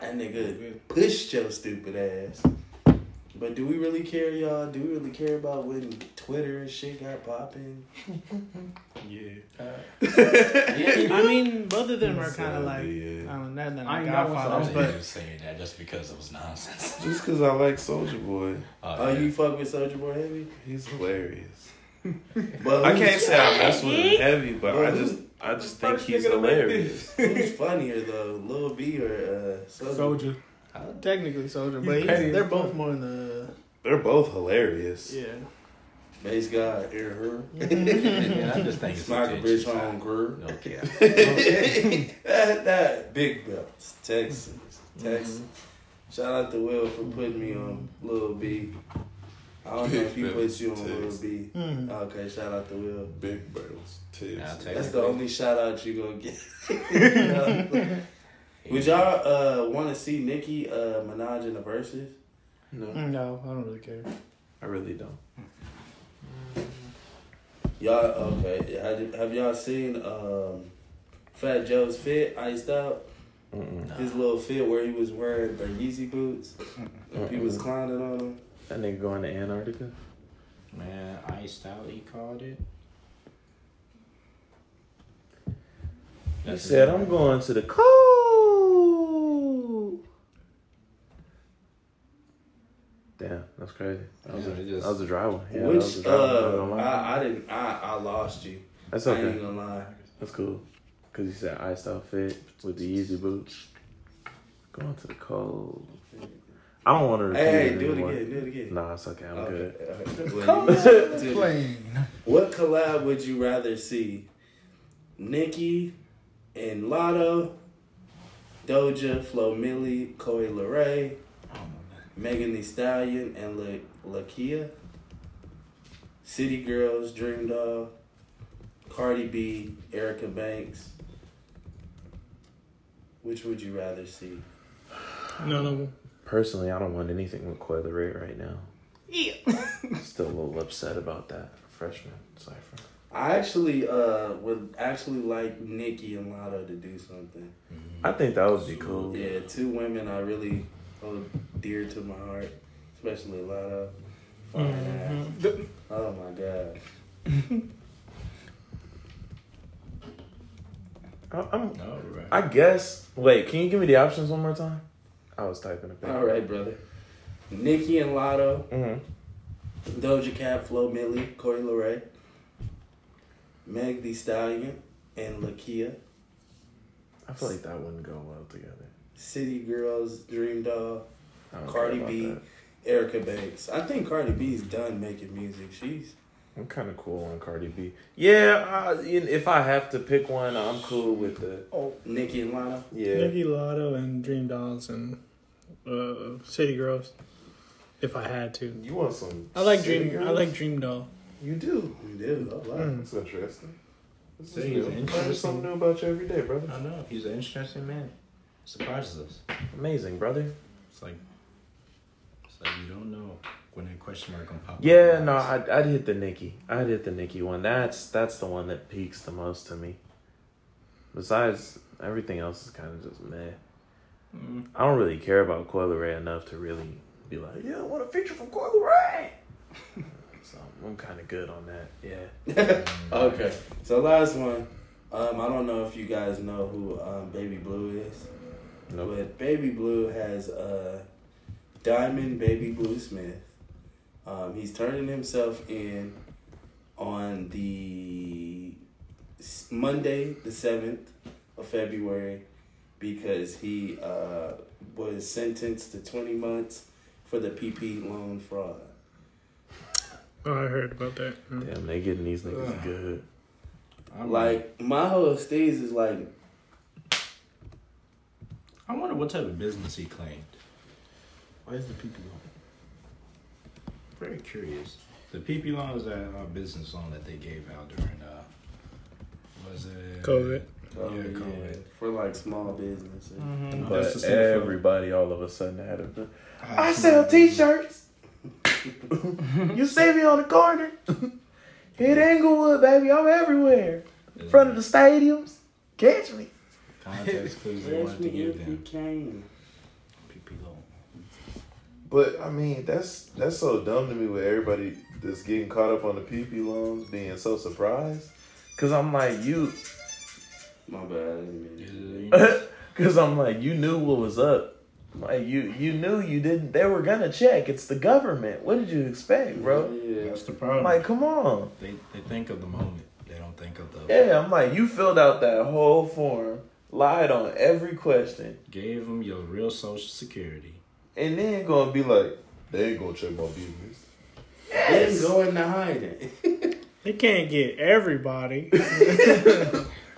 that nigga pushed your stupid ass. But do we really care, y'all? Do we really care about when Twitter and shit got popping? <laughs> Yeah. yeah. I mean, both of them are kind of like, Yeah. I don't know, not I like ain't got one, so I godfathers, was but just saying that just because it was nonsense. <laughs> Just because I like Soulja Boy, Oh, you fuck with Soulja Boy heavy? he's hilarious. But I can't say I mess with him heavy, but I just I just think he's nigga to make hilarious. Who's funnier though, Lil B or uh, Soulja? Soulja. Technically Soulja, but He's he's, they're both more in the They're both hilarious. yeah. Based God, Air Her. And <laughs> I just think it's Smacker attention. bitch on Greer. No cap. <laughs> that, that big belts, Texas, Texas. Shout out to Will for putting me on Lil B. I don't know if he Big puts you on belts, Lil Texas. B. Mhm. Okay, shout out to Will. Big bells, Tips. I'll That's the only shout out you gonna get. You <laughs> know? Would y'all uh, want to see Nicki uh, Minaj in the Verzuz? No, No, I don't really care. I really don't. Y'all okay? Have, have y'all seen um, Fat Joe's fit iced out? Mm-mm. His little fit where he was wearing the Yeezy boots and people was climbing on them. That nigga going to Antarctica. Man, iced out. He called it. He said, "I'm going to the cold." Damn, that's crazy. That was, Yeah, a, just- that was a dry one. Yeah, that was a Which dry. I'm uh, gonna. I, I didn't. I, I lost you. That's I ain't okay. gonna lie. That's cool. Cause he said iced out fit with the Yeezy boots. Going to the cold. I don't want to repeat Hey, hey, it do it anymore. again. Do it again. Nah, it's okay. I'm good. <laughs> Okay, Well, you- <laughs> Plain. What collab would you rather see? Nicki and Latto, Doja, Flo Milli, Coi Leray, Megan Thee Stallion, and La- Lakeyah, City Girls, Dream Doll, Cardi B, Erica Banks. Which would you rather see? None of them. Personally, I don't want anything with Coi Leray right now. Yeah. <laughs> Still a little upset about that freshman cipher. I actually uh would actually like Nicki and Latto to do something. I think that would be cool. Yeah, two women I really hold dear to my heart, especially Latto. Fine ass. Oh my god. <laughs> I, I'm, All right. I guess. Wait, can you give me the options one more time? I was typing it. All right, brother. Nicki and Latto, Mm-hmm. Doja Cat, Flo Milli, Coi Leray, Meg The Stallion, and Lakeyah, I feel like that wouldn't go well together. City Girls, Dream Doll, I Cardi B, that. Erica Banks. I think Cardi B's done making music. She's I'm kind of cool on Cardi B. Yeah, uh, if I have to pick one, I'm cool with the. Nicki and Latto. Yeah. Nicki Latto and Dream Dolls and uh, City Girls. If I had to, You want some? I like City Dream. I like Dream Doll. You do. You do. Oh, wow. Mm. That's interesting. This See, is new. Learn interesting. something new about you every day, brother. I know. He's an interesting man. Surprises us. Amazing, brother. It's like, it's like you don't know when that question mark gonna pop. Yeah, in no. I'd, I'd hit the Nicki. I'd hit the Nicki one. That's that's the one that peaks the most to me. Besides, everything else is kind of just meh. Mm. I don't really care about Coi Leray enough to really be like, yeah, I want a feature from Coi Leray. <laughs> so I'm kind of good on that. Yeah. <laughs> Okay. So last one. Um, I don't know if you guys know who um, Baby Blue is, Nope. but Baby Blue has uh, Diamond Baby Blue Smith. Um, he's turning himself in on the Monday, the seventh of February, because he uh, was sentenced to twenty months for the PP loan fraud. Oh, I heard about that. Mm. Damn, they getting these niggas good. I'm Like my whole stage is like I wonder what type of business he claimed. Why is the PP loan? Very curious. The PP loan is a, a uh, business loan that they gave out during uh, was it COVID. Oh, Yeah, COVID. for like small businesses. No, mm-hmm. But that's the everybody all of a sudden had a. Ah, I I sell t-shirts. you see me on the corner. Hit Englewood, baby. I'm everywhere. In front of the stadiums. Catch me. Context clues they Yes, wanted to give if we them. can. PP loan. But I mean, that's that's so dumb to me with everybody that's getting caught up on the PP loans being so surprised. Cause I'm like you, My bad. I didn't mean Yeah, to. you know, cause I'm like you knew what was up. Like you, you knew you didn't. They were gonna check. It's the government. What did you expect, bro? Yeah. That's the problem. I'm like, come on. they they think of the moment. They don't think of the Yeah, I'm like, you filled out that whole form, lied on every question, gave them your real social security. and then gonna be like, they ain't gonna check my business. Then go into hiding. <laughs> They can't get everybody. <laughs>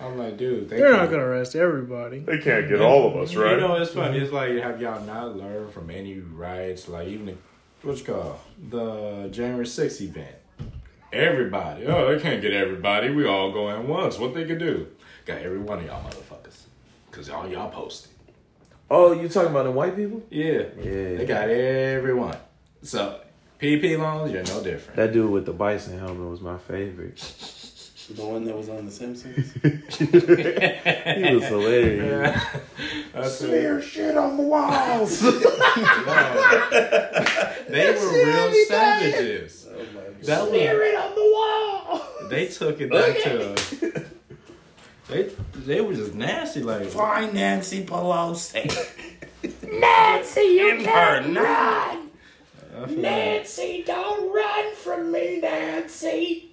I'm like, dude, they They're not could- gonna arrest everybody. They can't get all of us, right? You know, it's funny. It's like, have y'all not learned from any riots? Like, even the, what you call the January 6th event. Everybody. Oh, they can't get everybody. We all go in once. What they could do? Got every one of y'all motherfuckers. Cause all y'all posted. Oh, you talking about the white people? Yeah. Yeah. They got everyone. So PP loans, you're no different. That dude with the bison helmet was my favorite. <laughs> The one that was on The Simpsons. <laughs> He was hilarious. <laughs> That's shit on the walls. They were real savages. Oh my god. That was, it on the wall. they took it back to. They they were just nasty. Like Find Nancy Pelosi. <laughs> Nancy, you In her name. I feel like- Nancy, don't run from me, Nancy.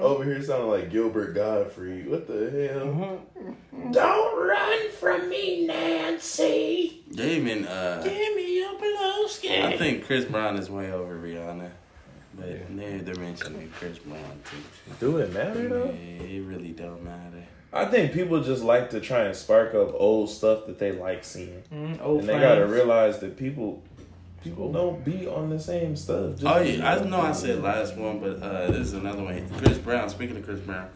Over here sounding like Gilbert Gottfried. What the hell? Don't run from me, Nancy. They even uh Give me your Pelosi. I think Chris Brown is way over Rihanna. But they're, they're mentioning Chris Brown too. Do it matter Yeah, though? it really don't matter. I think people just like to try and spark up old stuff that they like seeing, Mm, old and they gotta realize that people people don't be on the same stuff. Just Oh yeah, I know I said last one, but uh this is another one. Chris Brown, speaking of Chris Brown,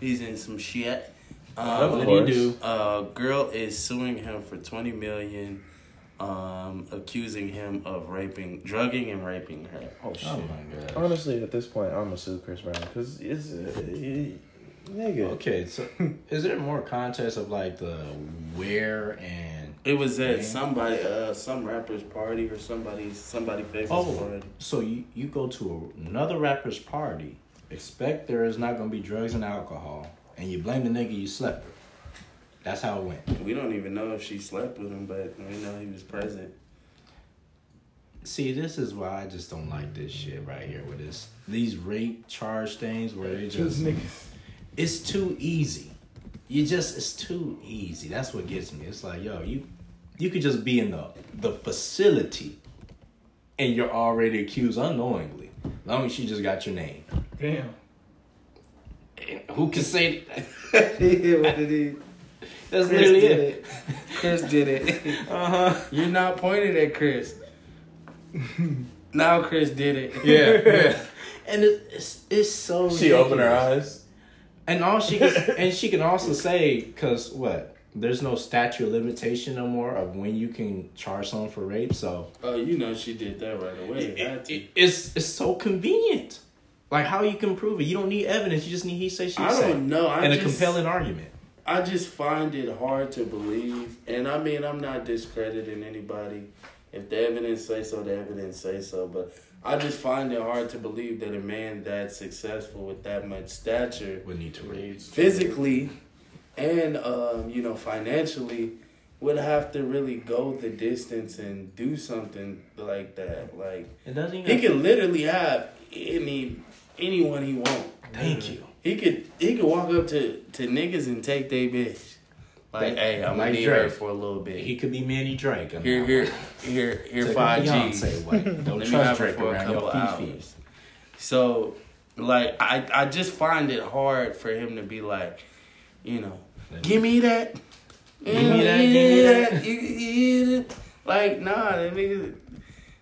he's in some shit. Of Um, What course. do you do? a girl is suing him for twenty million, um, accusing him of raping, drugging and raping her. Oh shit. Oh my god. Honestly, at this point, I'm gonna sue Chris Brown because it's uh, it- nigga. Okay, so <laughs> is there more context of like the where and It was at Man. somebody, uh, some rapper's party or somebody, somebody famous oh, party. so you you go to another rapper's party, expect there is not gonna be drugs and alcohol, and you blame the nigga you slept with. That's how it went. We don't even know if she slept with him, but we know he was present. See, this is why I just don't like this shit right here with this these rape charge things where they just niggas. It's too easy. You just it's too easy. That's what gets me. It's like, yo, you you could just be in the the facility and you're already accused unknowingly. As long as she just got your name. Damn. Who can say <laughs> what did he? that's Chris literally did it? it. Chris did it. <laughs> Uh-huh. You're not pointing at Chris. <laughs> now Chris did it. Yeah, yeah. And it, it's it's so She opened her eyes. And all she can, <laughs> and she can also say because what there's no statute of limitation no more of when you can charge someone for rape. So Oh, you know she did that right away. Had to. it- it's it's so convenient. Like how you can prove it? You don't need evidence. You just need he say she said. I say don't know. I and a compelling argument. I just find it hard to believe, and I mean I'm not discrediting anybody. If the evidence say so, the evidence say so. But I just find it hard to believe that a man that successful with that much stature, Would need to raise physically, and um, you know financially, would have to really go the distance and do something like that. Like It doesn't even. he could literally have any anyone he want. Thank you. He could he could walk up to, to niggas and take their bitch. Like, Like- hey, I'm like gonna need her for a little bit. He could be Manny Drake. I'm here, not- here, here, here, five a G's. <laughs> Don't Let me trust have Drake for a around your couple fifi. hours. So, like, I I just find it hard for him to be like, you know, give me that, Give me that, give me that. You- you- Like, nah, that nigga,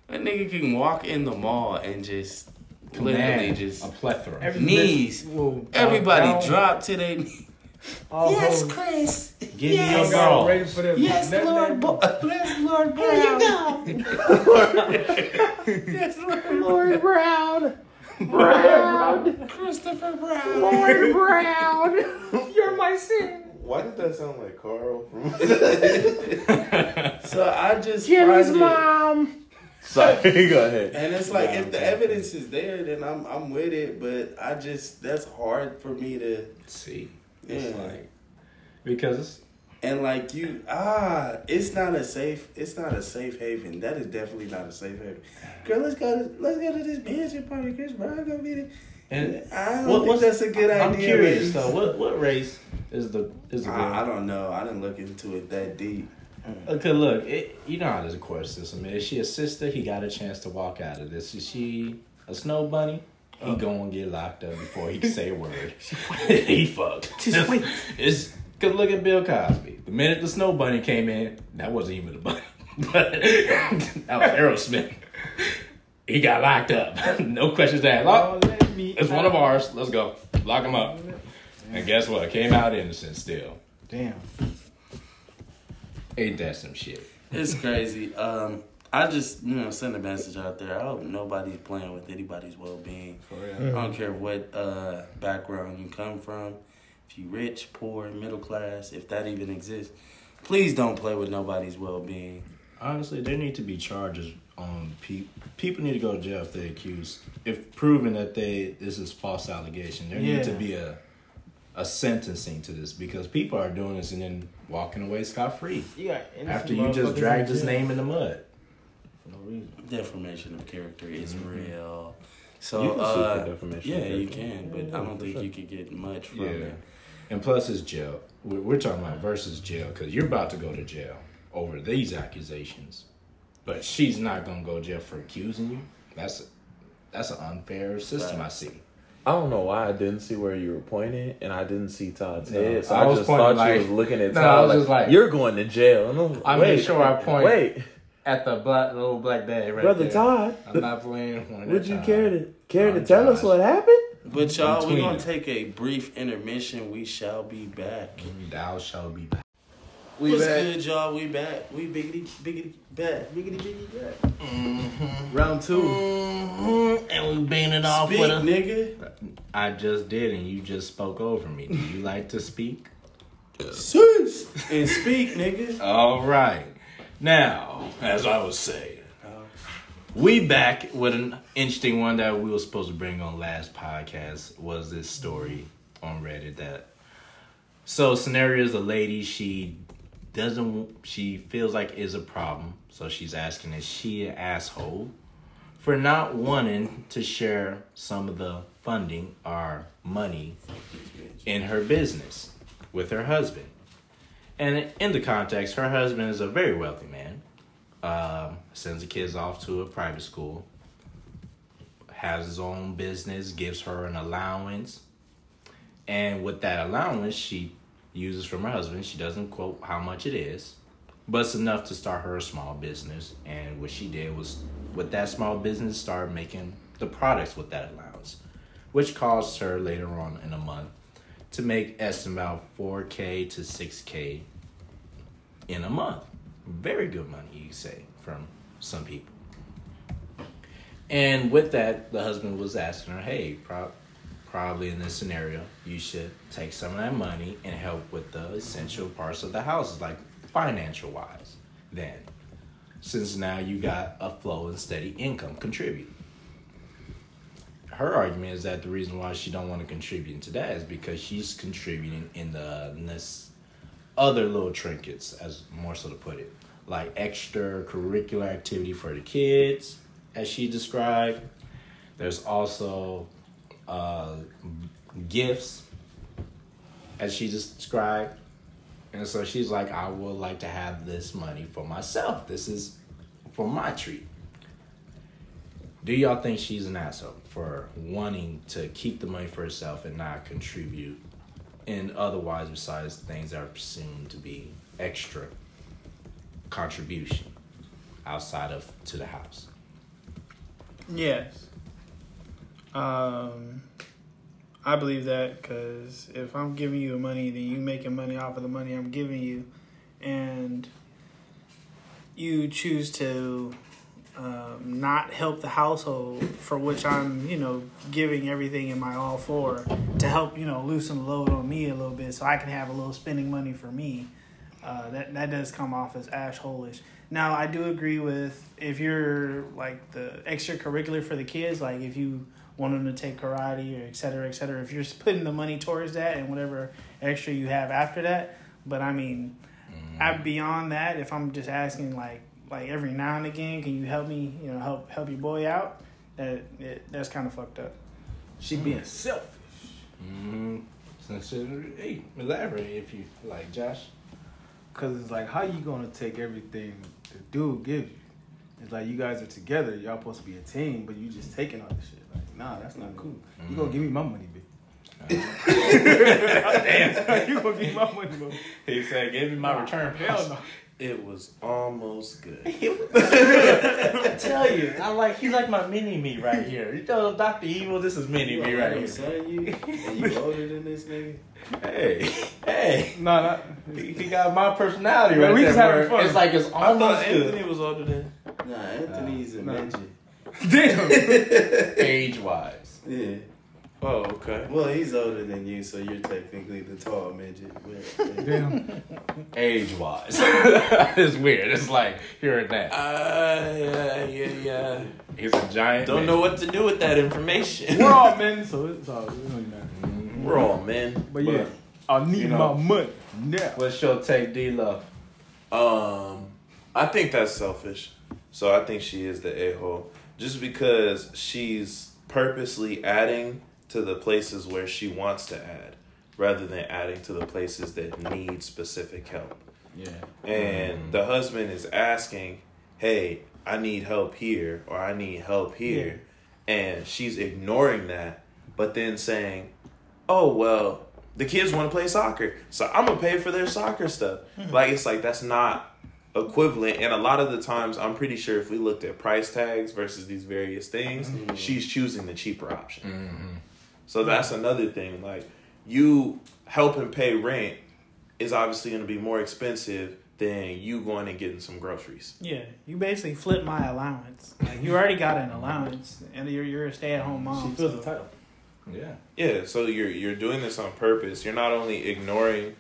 that nigga can walk in the mall and just literally Command just a plethora. Every knees. bitch will bow Everybody down, drop to their knees. All Yes, hoes. Chris. Give me yes. your Y'all got ready for them. Yes, That- Lord. that- Bo- <laughs> yes, Lord Brown. Here you go. yes, Lord, Lord Brown. Brown. Christopher Brown. Lord Brown. <laughs> You're my sin. Why did that sound like Carl from? <laughs> So I just find it, mom. Sorry, go ahead. and it's like if the evidence is there, then I'm I'm with it. But I just that's hard for me to See, yeah. it's like because it's, And like you, ah, it's not a safe. It's not a safe haven. That is definitely not a safe haven. Girl, let's go. To, let's go to this mansion party. Chris Brown I'm gonna be there. and I don't What- think that's a good idea. I'm curious ladies. though. What what race is the is the? I, I don't know. I didn't look into it that deep. Okay, look, it, you know how this court system. Is she a sister? He got a chance to walk out of this. Is she a snow bunny? He gonna get locked up before he can <laughs> say a word. <laughs> he fucked. Just wait. It's cause look at Bill Cosby. The minute the snow bunny came in, that wasn't even a bunny, <laughs> but that was Aerosmith. He got locked up. no questions asked. Oh, Oh, let me me. It's one of ours. Let's go. Lock him up. And guess what? Came out innocent still. Damn. Ain't that some shit? It's crazy. Um, I just you know send a message out there. I hope nobody's playing with anybody's well being. I don't care what uh, background you come from. If you rich, poor, middle class, if that even exists, please don't play with nobody's well being. Honestly, there need to be charges on people. People need to go to jail if they accuse, if proven that they this is false allegation. There need to be a a sentencing to this because people are doing this and then walking away scot free You got innocent after you just motherfuckers dragged his name in the mud. For no reason. Defamation of character is Mm-hmm. real. So You can sue uh, for defamation yeah, of you can, but I don't think you could get much from Yeah. it. And plus, it's jail. We're, we're talking about versus jail because you're about to go to jail over these accusations, but she's not gonna go to jail for accusing you. That's a, that's an unfair system. I see. I don't know why I didn't see where you were pointing, and I didn't see Todd's No, head. So I I, was just thought like- you was looking at <laughs> No, Todd I was like, just like- "You're going to jail." And I'm, I wait, made sure I point- Wait, At the black little black day, right brother there. Todd, I'm not playing. one would you time. care to care to Oh, tell us what happened? But y'all, we're gonna them. take a brief intermission. We shall be back. Mm, thou shall be back. We What's back. good, y'all? We back. We biggity biggity back. Biggity biggity back. Mm-hmm. Round two. Mm-hmm. And we banging it off Speak, with a. nigga. I just did, and you just spoke over me. Do you like to speak? Sis. And speak, nigga. All right. Now, as I was saying, we back with an interesting one that we were supposed to bring on last podcast. Was this story on Reddit that? So scenario is a lady. She doesn't. She feels like is a problem. So she's asking, is she an asshole for not wanting to share some of the funding or money in her business with her husband? And in the context, her husband is a very wealthy man. Um, sends the kids off to a private school. Has his own business. Gives her an allowance. And with that allowance, she uses from her husband. She doesn't quote how much it is, but it's enough to start her small business. And what she did was, with that small business, start making the products with that allowance, which caused her later on in a month to make estimate 4k to 6k in a month. Very good money, you say, from some people. And with that, the husband was asking her, hey, pro- probably in this scenario, you should take some of that money and help with the essential parts of the house, like financial wise, then. Since now you got a flow and steady income contribute her argument is that the reason why she don't want to contribute into that is because she's contributing in the in this other little trinkets, as more so to put it, like extracurricular activity for the kids, as she described. There's also uh, gifts, as she described, and so she's like, I would like to have this money for myself. This is for my treat. Do y'all think she's an asshole for wanting to keep the money for herself and not contribute and otherwise besides things that are presumed to be extra contribution outside of to the house? Yes. Um, I believe that because if I'm giving you money, then you making money off of the money I'm giving you, and you choose to um, not help the household for which I'm, you know, giving everything in my all for to help, you know, loosen the load on me a little bit so I can have a little spending money for me. Uh, that that does come off as ash holish. Now I do agree with if you're like the extracurricular for the kids, like if you want them to take karate or et cetera, et cetera. If you're just putting the money towards that and whatever extra you have after that, but I mean, I, beyond that, if I'm just asking like like every now and again, can you help me? You know, help help your boy out. That it, that's kind of fucked up. She being selfish. Mm-hmm. Hey, elaborate if you like, Josh. Cause it's like, how you gonna take everything the dude gives you? It's like you guys are together. Y'all supposed to be a team, but you just taking all this shit. Like, nah, that's not cool. You gonna give me my money, bitch. <laughs> Damn. <laughs> you gonna give me my money, bro? He said, "Give me my return." Hell no. It was almost <laughs> good. I tell you, I like he's like my mini me right here. You know, Doctor Evil, this is mini me right I'm here. son, you, <laughs> and you older than this nigga. Hey, hey, No, not. he, he got my personality Man, right we there. just having where fun. It's like it's I thought almost Anthony good was older than. Nah, Anthony's a Nah. midget. <laughs> Damn. age wise. Yeah. Oh, okay. Well, he's older than you, so you're technically the tall midget. <laughs> Damn. Age wise, <laughs> it's weird. It's like hearing that Uh, yeah, yeah, yeah. he's a giant. Don't man. know what to do with that information. We're all <laughs> men, so it's all. It don't really matter. We're all men. But yeah, I need you know- my money now. What's your take, D Love? Um, I think that's selfish. So I think she is the a hole. Just because she's purposely adding to the places where she wants to add, rather than adding to the places that need specific help. Yeah. And mm. the husband is asking, Hey, I need help here, or I need help here. And she's ignoring that, but then saying, Oh, well, the kids want to play soccer, so I'm going to pay for their soccer stuff. <laughs> Like, it's like that's not equivalent. And a lot of the times, I'm pretty sure if we looked at price tags versus these various things, mm. she's choosing the cheaper option. Mm-hmm. So that's another thing. Like, you helping pay rent is obviously going to be more expensive than you going and getting some groceries. Yeah, you basically flip my allowance. Like you already got an allowance, and you're you're a stay at home mom. She feels so- the title. Yeah. Yeah, so you're you're doing this on purpose. You're not only ignoring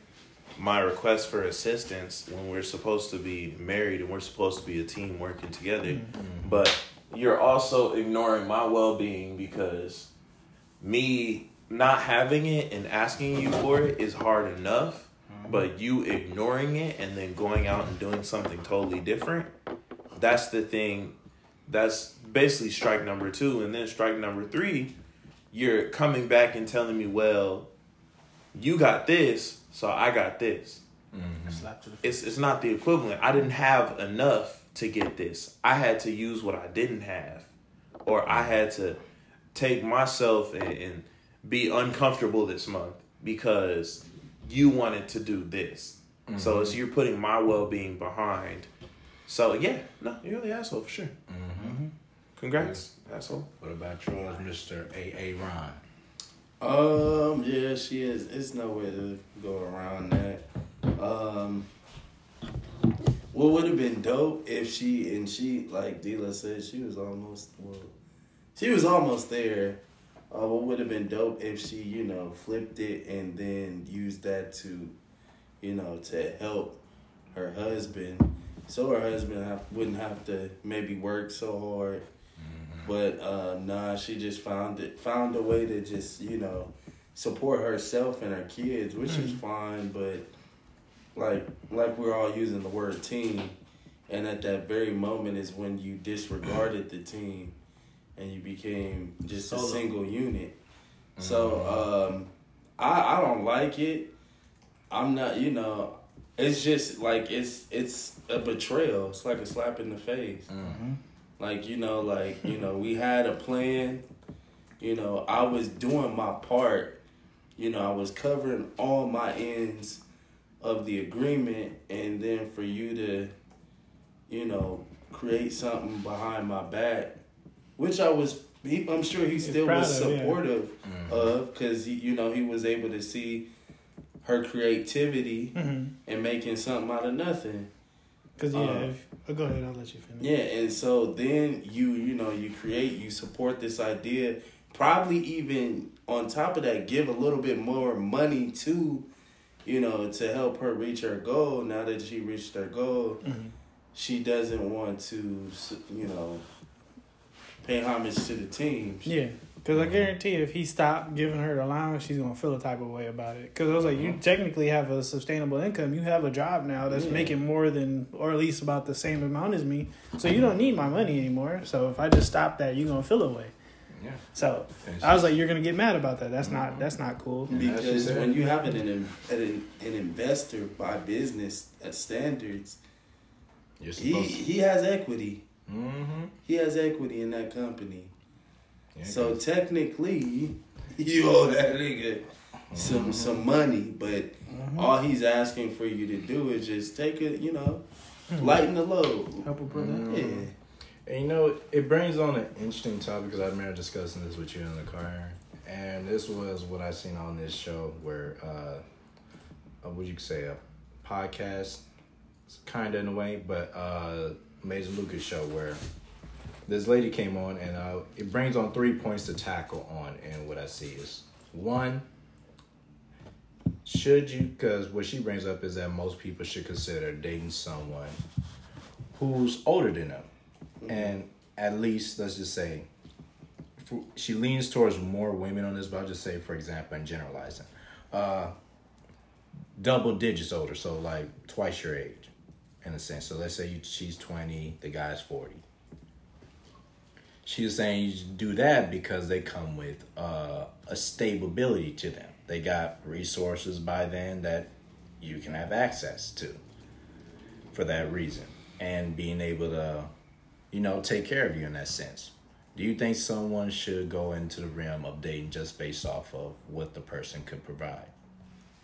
my request for assistance when we're supposed to be married and we're supposed to be a team working together, mm-hmm. but you're also ignoring my well-being because me not having it and asking you for it is hard enough, mm-hmm. but you ignoring it and then going out and doing something totally different, that's the thing. That's basically strike number 2 and then strike number 3 you're coming back and telling me, well, you got this, so I got this. Slap to the It's it's not the equivalent. I didn't have enough to get this. I had to use what I didn't have, or I had to take myself and, and be uncomfortable this month because you wanted to do this. So it's you're putting my well being behind. So yeah, no, you're the asshole for sure. Congrats, asshole. What about yours, Mister A A Ron? Um, yeah, she is. It's no way to go around that. Um, what would have been dope if she and she, like Dila said, she was almost well, she was almost there. Uh, what would have been dope if she, you know, flipped it and then used that to, you know, to help her husband, so her husband have, wouldn't have to maybe work so hard. But uh, nah, she just found it found a way to just you know support herself and her kids, which is fine. But like like we're all using the word team, and at that very moment is when you disregarded the team, and you became just a single unit. So mm-hmm. um, I I don't like it. I'm not you know. It's just like it's it's a betrayal. It's like a slap in the face. Mm-hmm. Mm-hmm. Like, you know, like, you know, we had a plan. You know, I was doing my part. You know, I was covering all my ends of the agreement. And then for you to, you know, create something behind my back, which I was, he, I'm sure he still proud was of, yeah. supportive of, because, you know, he was able to see her creativity Mhm. and making something out of nothing. Cause yeah, Uh, if, oh, go ahead. I'll let you finish. Yeah, and so then you you know you create you support this idea, probably even on top of that give a little bit more money to, you know, to help her reach her goal. Now that she reached her goal, Mhm. she doesn't want to you know pay homage to the team. Yeah, because I guarantee if he stopped giving her the allowance, she's gonna feel a type of way about it. Because I was like, you technically have a sustainable income. You have a job now that's Yeah. making more than, or at least about the same amount as me. So you don't need my money anymore. So if I just stop that, you're gonna feel a way. Yeah. So I was like, you're gonna get mad about that. That's not that's not cool. Because when you have an, an an an investor by business uh, standards, he to. he has equity. Mm-hmm. He has equity in that company. Yeah, So 'cause- technically, <laughs> you owe that nigga some some money, but Mm-hmm. All he's asking for you to do is just take it, you know, lighten the load. Help her put that. Yeah. And you know, it brings on an interesting topic because I remember discussing this with you in the car, and this was what I seen on this show where, uh, uh what you say, a podcast, kind of in a way, but uh, Amazing Lucas show where this lady came on, and uh, it brings on three points to tackle on, and what I see is one. Should you? Because what she brings up is that most people should consider dating someone who's older than them and at least let's just say she leans towards more women on this but i'll just say for example and generalizing uh double digits older so like twice your age in a sense so let's say you, she's 20 the guy's 40 she was saying you do that because they come with uh, a stability to them they got resources by then that you can have access to for that reason and being able to you know, take care of you in that sense. Do you think someone should go into the realm of dating just based off of what the person could provide,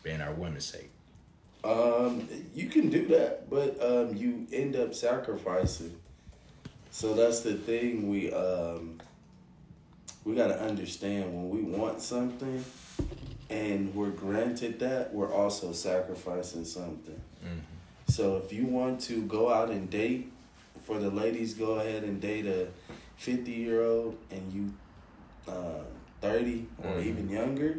in our women's sake? Um, you can do that, but um, you end up sacrificing. So that's the thing we um, we gotta understand when we want something, and we're granted that, we're also sacrificing something. So if you want to go out and date, for the ladies, go ahead and date a fifty year old and you uh, thirty or Mhm. even younger.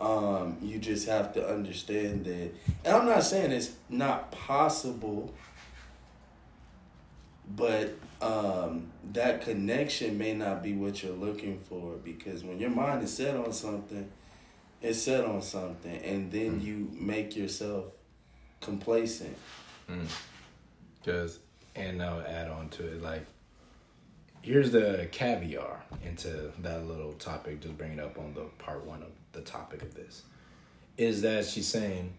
Um, you just have to understand that, and I'm not saying it's not possible, but um, that connection may not be what you're looking for because when your mind is set on something, it's set on something, and then you make yourself complacent. Because, and I'll add on to it, like, here's the caviar into that little topic, just bring it up on the part one of the topic of this, is that she's saying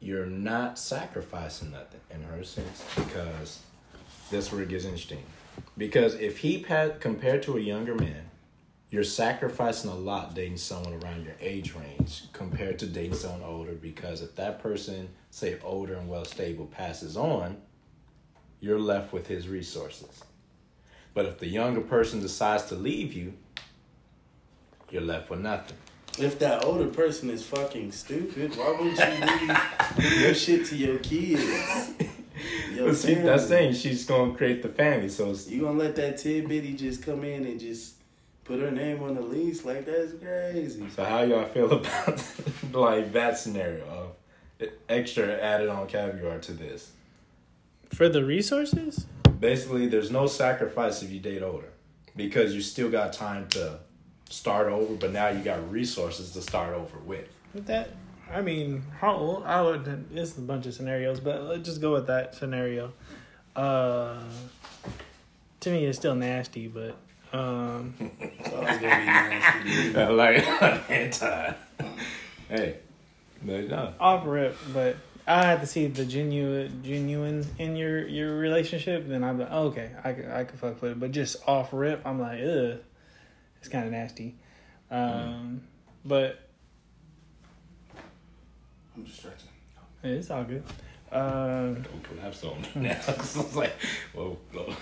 you're not sacrificing nothing in her sense because that's where it gets interesting. Because if he had compared to a younger man, you're sacrificing a lot dating someone around your age range compared to dating someone older because if that person, say older and well stable, passes on, you're left with his resources. But if the younger person decides to leave you, you're left with nothing. If that older person is fucking stupid, why wouldn't you leave your shit to your kids? <laughs> Your But see, that's saying she's gonna create the family, so it's, You gonna let that tid bitty just come in and just put her name on the lease? Like that's crazy. so how y'all feel <laughs> about like that scenario of extra added on caviar to this? For the resources? Basically, there's no sacrifice if you date older because you still got time to start over, but now you got resources to start over with. With that, I mean, how I would. It's a bunch of scenarios, but let's just go with that scenario. Uh, to me, it's still nasty, but um, It's gonna be nasty. dude. <laughs> like anti. hey, but no. off rip. But I had to see the genuine, genuine in your your relationship. Then I'm like, okay, I could I could fuck with it. But just off rip, I'm like, ugh, it's kind of nasty. Um, but I'm just stretching. it's all good. Um, Don't collapse on <laughs> me <laughs> now. it's like, whoa, whoa.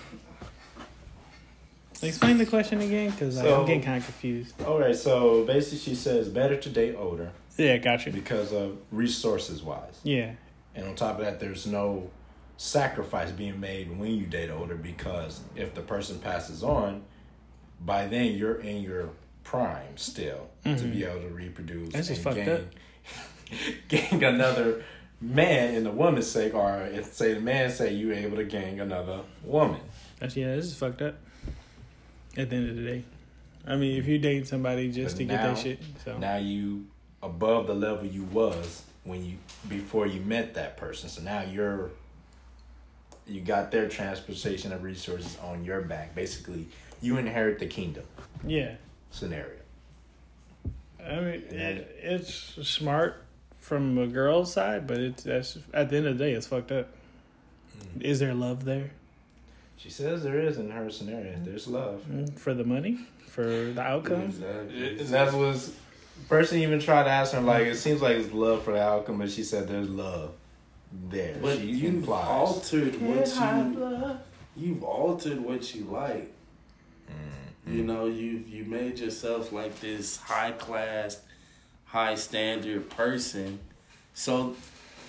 explain the question again, because So- I'm getting kind of confused. All right, so basically, she says better to date older Yeah, got you. because of resources wise, Yeah, and on top of that, there's no sacrifice being made when you date older because if the person passes on, by then you're in your prime still to be able to reproduce Mm-hmm. That's and gain, up. <laughs> gain another man in the woman's sake, or if say the man say you're able to gain another woman. that's yeah. This is fucked up. At the end of the day, I mean, if you date somebody just But to get that shit, so now you above the level you was when you before you met that person so now you're you got their transportation of resources on your back basically you inherit the kingdom yeah. scenario I mean, it, it's smart from a girl's side, but it's that's at the end of the day, it's fucked up. Is there love there she says there is in her scenario there's love Mm, for the money, for the outcome? Exactly. that's what's Person even tried to ask her like, it seems like it's love for the outcome, but she said there's love there. But she you've implies. altered what you you've altered what you like. Mm-hmm. You know, you've you made yourself like this high class, high standard person. So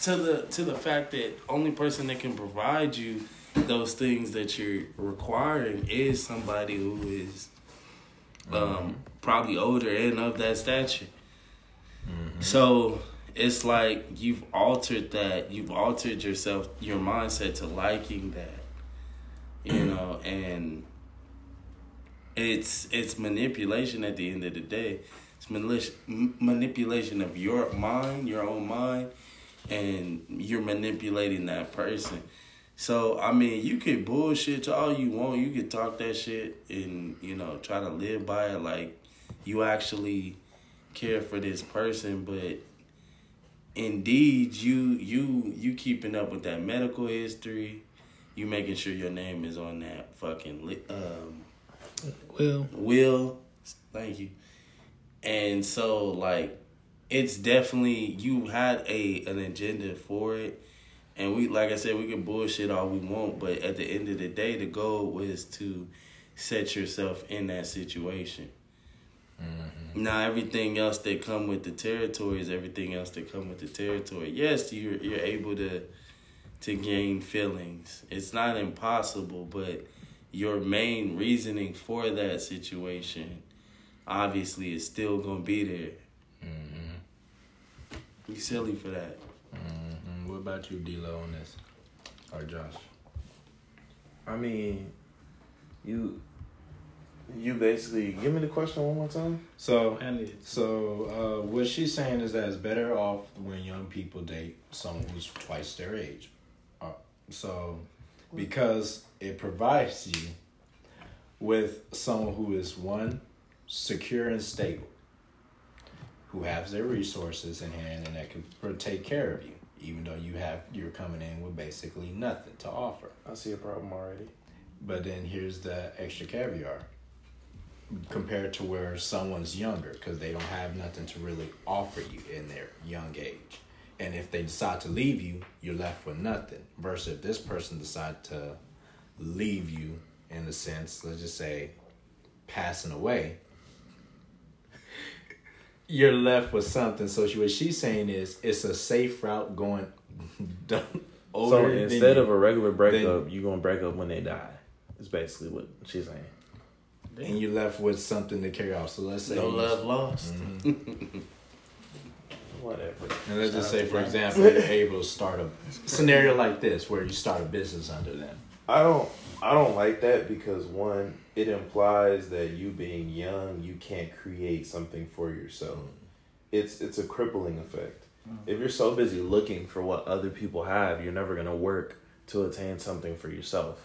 to the to the fact that only person that can provide you those things that you're requiring is somebody who is um, probably older and of that stature. So it's like you've altered that. You've altered yourself, your mindset to liking that. You <clears throat> know, and it's it's manipulation at the end of the day. It's manipulation manipulation of your mind, your own mind, and you're manipulating that person. So I mean, you could bullshit all you want. You could talk that shit and you know try to live by it like you actually care for this person, but indeed you you you keeping up with that medical history. You making sure your name is on that fucking um Will. will. Thank you. And so like it's definitely you had a an agenda for it. And we like I said, we can bullshit all we want, but at the end of the day the goal was to set yourself in that situation. Mm-hmm. Now everything else that come with the territory is everything else that come with the territory. Yes, you're you're able to to gain feelings. It's not impossible, but your main reasoning for that situation obviously is still gonna be there. You silly for that. Mhm. What about you, D-Lo, on this? Or Josh? I mean, you you basically give me the question one more time. So, And it's so uh, what she's saying is that it's better off when young people date someone who's twice their age. Uh, so, because it provides you with someone who is one secure and stable, who has their resources in hand and that can take care of you, even though you have you're coming in with basically nothing to offer. I see a problem already. But then here's the extra caviar compared to where someone's younger because they don't have nothing to really offer you in their young age. And if they decide to leave you, you're left with nothing. Versus if this person decides to leave you in a sense, let's just say passing away, <laughs> you're left with something. So she, what she's saying is it's a safe route going <laughs> So instead of a regular breakup, you're gonna break up when they die. Is basically what she's saying. and you're left with something to carry off. So let's say No love lost. Mm-hmm. <laughs> Whatever. And let's just say, for example, you're able to start a scenario like this where you start a business under them. I don't I don't like that because one, it implies that you being young, you can't create something for yourself. It's it's a crippling effect. Mm. If you're so busy looking for what other people have, you're never gonna work to attain something for yourself.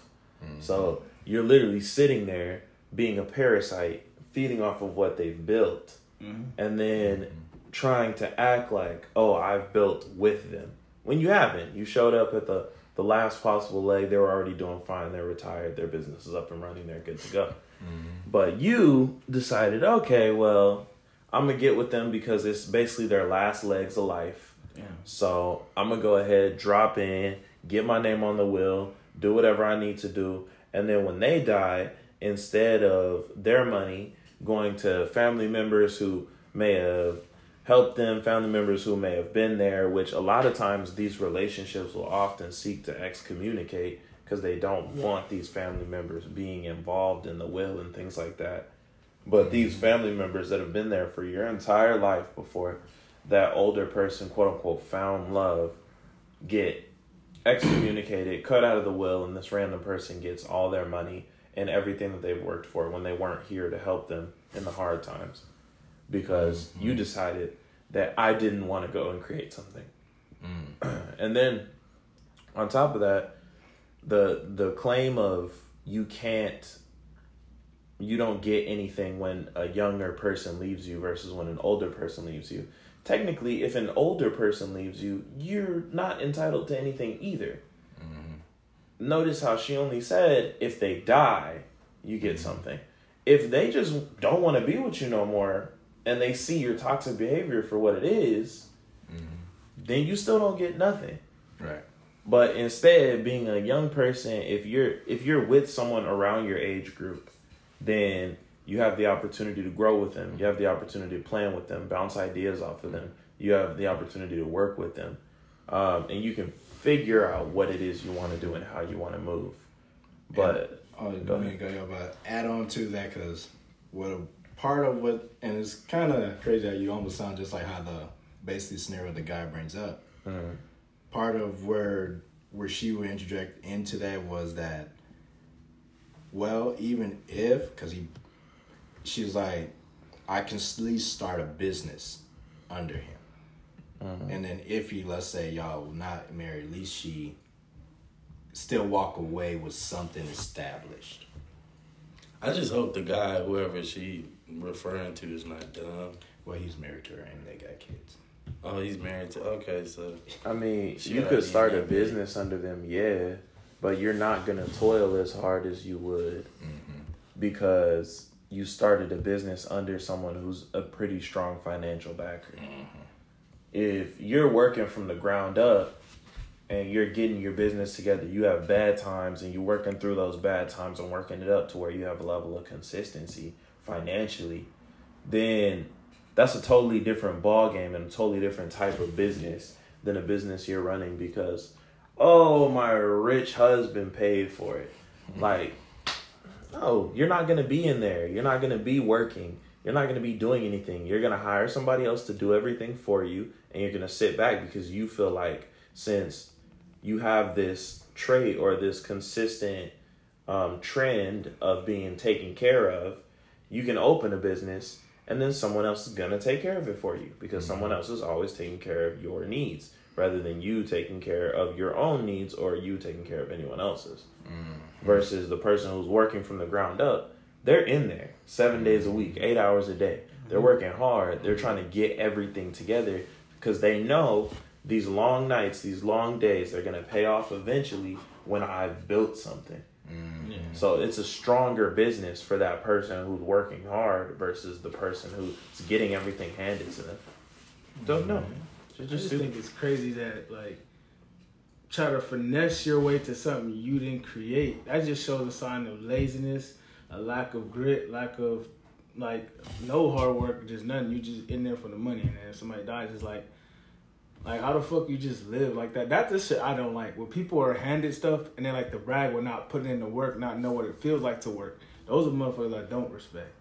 Mm-hmm. So you're literally sitting there being a parasite, feeding off of what they've built, mm-hmm. and then trying to act like, oh, I've built with them. When you haven't. You showed up at the, the last possible leg, they were already doing fine, they're retired, their business is up and running, they're good to go. Mm-hmm. But you decided, okay, well, I'm gonna get with them because it's basically their last legs of life. Yeah. So I'm gonna go ahead, drop in, get my name on the will, do whatever I need to do, and then when they die, instead of their money going to family members who may have helped them, family members who may have been there, which a lot of times these relationships will often seek to excommunicate because they don't want these family members being involved in the will and things like that. But these family members that have been there for your entire life before that older person, quote unquote, found love, get excommunicated, cut out of the will, and this random person gets all their money and everything that they've worked for when they weren't here to help them in the hard times because you decided that I didn't want to go and create something. Mm. <clears throat> and then on top of that, the the claim of you can't you don't get anything when a younger person leaves you versus when an older person leaves you. Technically, if an older person leaves you, you're not entitled to anything either. Mm-hmm. Notice how she only said if they die, you get mm-hmm. something. If they just don't want to be with you no more and they see your toxic behavior for what it is, then you still don't get nothing. Right. But instead, being a young person, if you're if you're with someone around your age group, then you have the opportunity to grow with them. You have the opportunity to plan with them, bounce ideas off of them. You have the opportunity to work with them, um, and you can figure out what it is you want to do and how you want to move. But Oh, Go to go, but add on to that because what a part of what, and it's kind of crazy that you almost sound just like how the basically scenario the guy brings up. Uh-huh. Part of where where she would interject into that was that, well, even if because he, she was like, I can at least start a business under him, uh-huh. and then if he let's say y'all not married, at least she still walk away with something established. I just hope the guy, whoever she referring to, is not dumb. Well, he's married to her and they got kids. Oh, he's married to. Okay, so I mean, She you could start a that big. business under them, yeah, but you're not gonna toil as hard as you would mm-hmm. because you started a business under someone who's a pretty strong financial backer. Mm-hmm. If you're working from the ground up and you're getting your business together, you have bad times and you're working through those bad times and working it up to where you have a level of consistency financially, then that's a totally different ball game and a totally different type of business than a business you're running because oh my rich husband paid for it. Like no you're not going to be in there. You're not going to be working. You're not going to be doing anything. You're going to hire somebody else to do everything for you and you're going to sit back because you feel like since you have this trait or this consistent um, trend of being taken care of you can open a business and then someone else is going to take care of it for you because mm-hmm. someone else is always taking care of your needs rather than you taking care of your own needs or you taking care of anyone else's. Mm-hmm. Versus the person who's working from the ground up they're in there seven days a week eight hours a day. They're mm-hmm. working hard. They're trying to get everything together because they know these long nights these long days they're going to pay off eventually when i've built something Mm. so it's a stronger business for that person who's working hard versus the person who's getting everything handed to them. Don't know. Mm-hmm. I Just, just just do think it's crazy that like try to finesse your way to something you didn't create. That just shows a sign of laziness, a lack of grit, lack of like no hard work, just nothing. You just in there for the money, and then if somebody dies, it's like. Like how the fuck you just live like that? That's the shit I don't like. When people are handed stuff and they like the brag with not putting in the work, not know what it feels like to work. Those are motherfuckers I don't respect.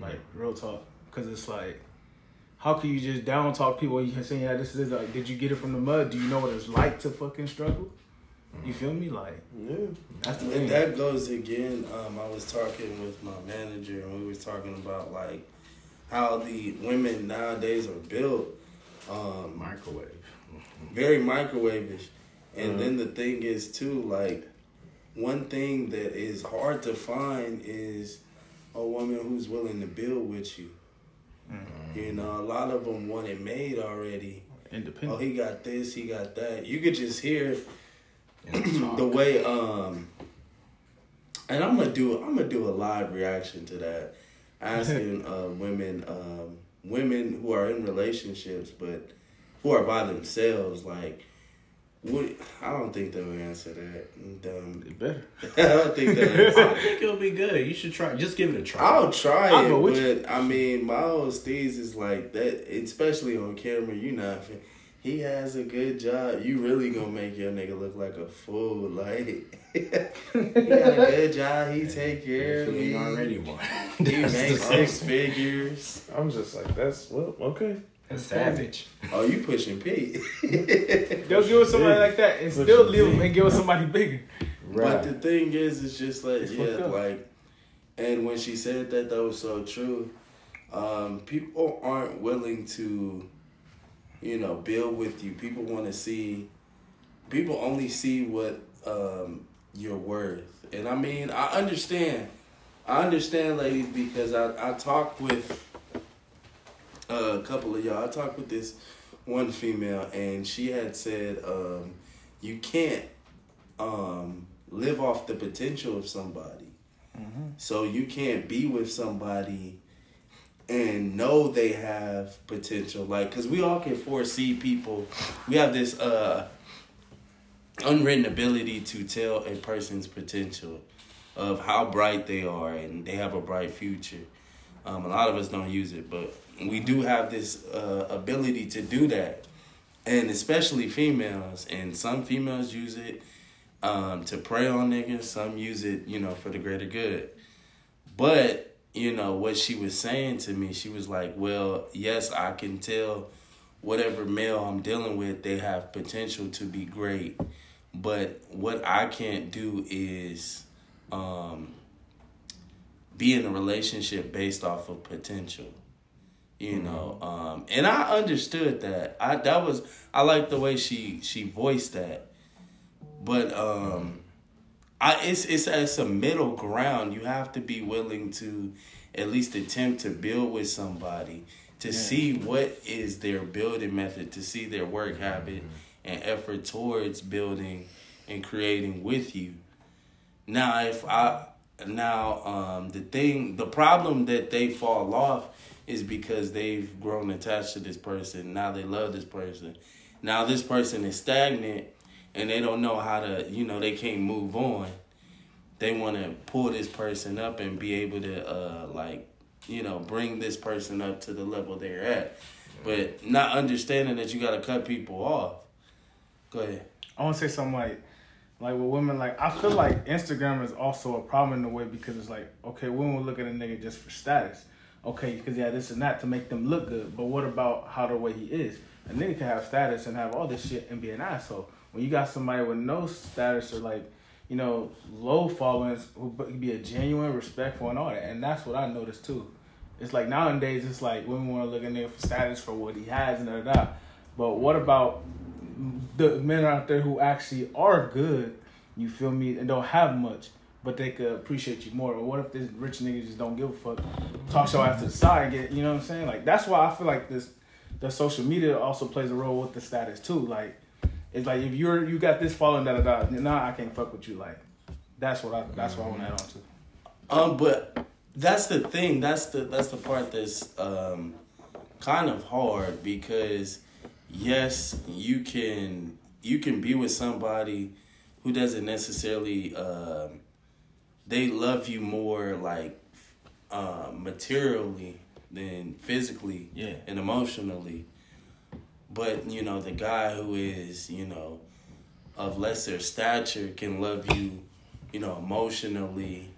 Like real talk, because it's like how can you just down talk people? You can say, yeah, this is like, did you get it from the mud? Do you know what it's like to fucking struggle? You feel me? Like, yeah. that's the And thing. that goes again. Um, I was talking with my manager, and we was talking about like how the women nowadays are built, um, Microwave. Very microwavish. And then the thing is too, like one thing that is hard to find is a woman who's willing to build with you. You know, a lot of them want it made already. Independent. Oh, he got this, he got that. You could just hear the way um and I'm gonna do I'm gonna do a live reaction to that, <laughs> asking uh, women um women who are in relationships but who are by themselves like what I don't think they would answer that. Um, It better. <laughs> I don't think they <laughs> I answer. think it'll be good. You should try. Just give it a try. I'll try I'll it, but I mean, Miles old Steez is like that, especially on camera. You know, he has a good job. You really gonna make your nigga look like a fool. <laughs> Like he got a good job. He take care of you me. already one. He makes six figures. I'm just like, that's well, okay. That's savage. Oh, you pushing Pete? <laughs> They'll give us somebody like that and What still you leave them and give us somebody bigger. But the thing is, it's just like It's yeah, like, and when she said that, that was so true. Um, people aren't willing to, you know, build with you. People want to see. People only see what um, you're worth, and I mean, I understand. I understand, ladies, because I I talk with a couple of y'all. I talked with this one female, and she had said, um, "You can't um, live off the potential of somebody. So you can't be with somebody and know they have potential. Like, cause we all can foresee people. We have this uh unwritten ability to tell a person's potential of how bright they are and they have a bright future. Um, a lot of us don't use it, but we do have this uh, ability to do that, and especially females. And some females use it um, to prey on niggas. Some use it, you know, for the greater good. But you know what she was saying to me, she was like, "Well, yes, I can tell." Whatever male I'm dealing with, they have potential to be great. But what I can't do is um, be in a relationship based off of potential you know um and i understood that. I that was i like the way she she voiced that. But um i it's it's it's a middle ground. You have to be willing to at least attempt to build with somebody to yeah. see what is their building method to see their work habit mm-hmm. and effort towards building and creating with you. Now if i now um the thing the problem that they fall off is because they've grown attached to this person. Now they love this person. Now this person is stagnant and they don't know how to, you know, they can't move on. They want to pull this person up and be able to, uh, like, you know, bring this person up to the level they're at. But not understanding that you got to cut people off. Go ahead. I want to say something like, like with women, like I feel like Instagram is also a problem in a way because it's like, okay, women will look at a nigga just for status okay, because yeah, this and that to make them look good. But what about how the way he is? A nigga can have status and have all this shit and be an asshole. When you got somebody with no status or like, you know, low followings who be a genuine, respectful, and all that. And that's what I noticed too. It's like nowadays, it's like women want to look at nigga for status for what he has and da da. But what about the men out there who actually are good? You feel me? And don't have much but they could appreciate you more. Or what if this rich nigga just don't give a fuck? Talk show after the side, get you know what I'm saying? Like that's why I feel like this the social media also plays a role with the status too. Like it's like if you're you got this following da da da, nah, I can't fuck with you. Like that's what I that's what I want to add on to. Um, but that's the thing. That's the that's the part that's um kind of hard because yes, you can you can be with somebody who doesn't necessarily um they love you more like uh, materially than physically yeah. and emotionally. But you know, the guy who is you know of lesser stature can love you, you know, emotionally,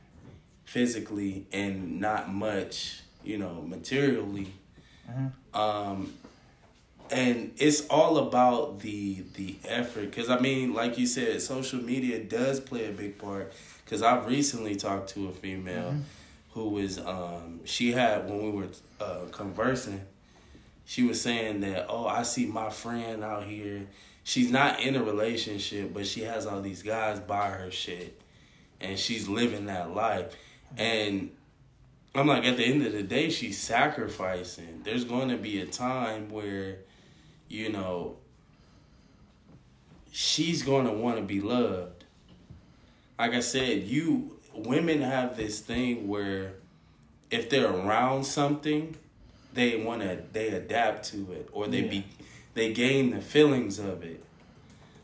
physically, and not much, you know, materially. Mm-hmm. Um, and it's all about the the effort because i mean like you said social media does play a big part because I've recently talked to a female mm-hmm. who was um she had when we were uh, conversing, she was saying that oh I see my friend out here. She's not in a relationship, but she has all these guys buy her shit, and she's living that life. And I'm like, at the end of the day, she's sacrificing. There's going to be a time where, you know, she's going to want to be loved like I said, you women have this thing where if they're around something, they want to they adapt to it or they yeah. be they gain the feelings of it.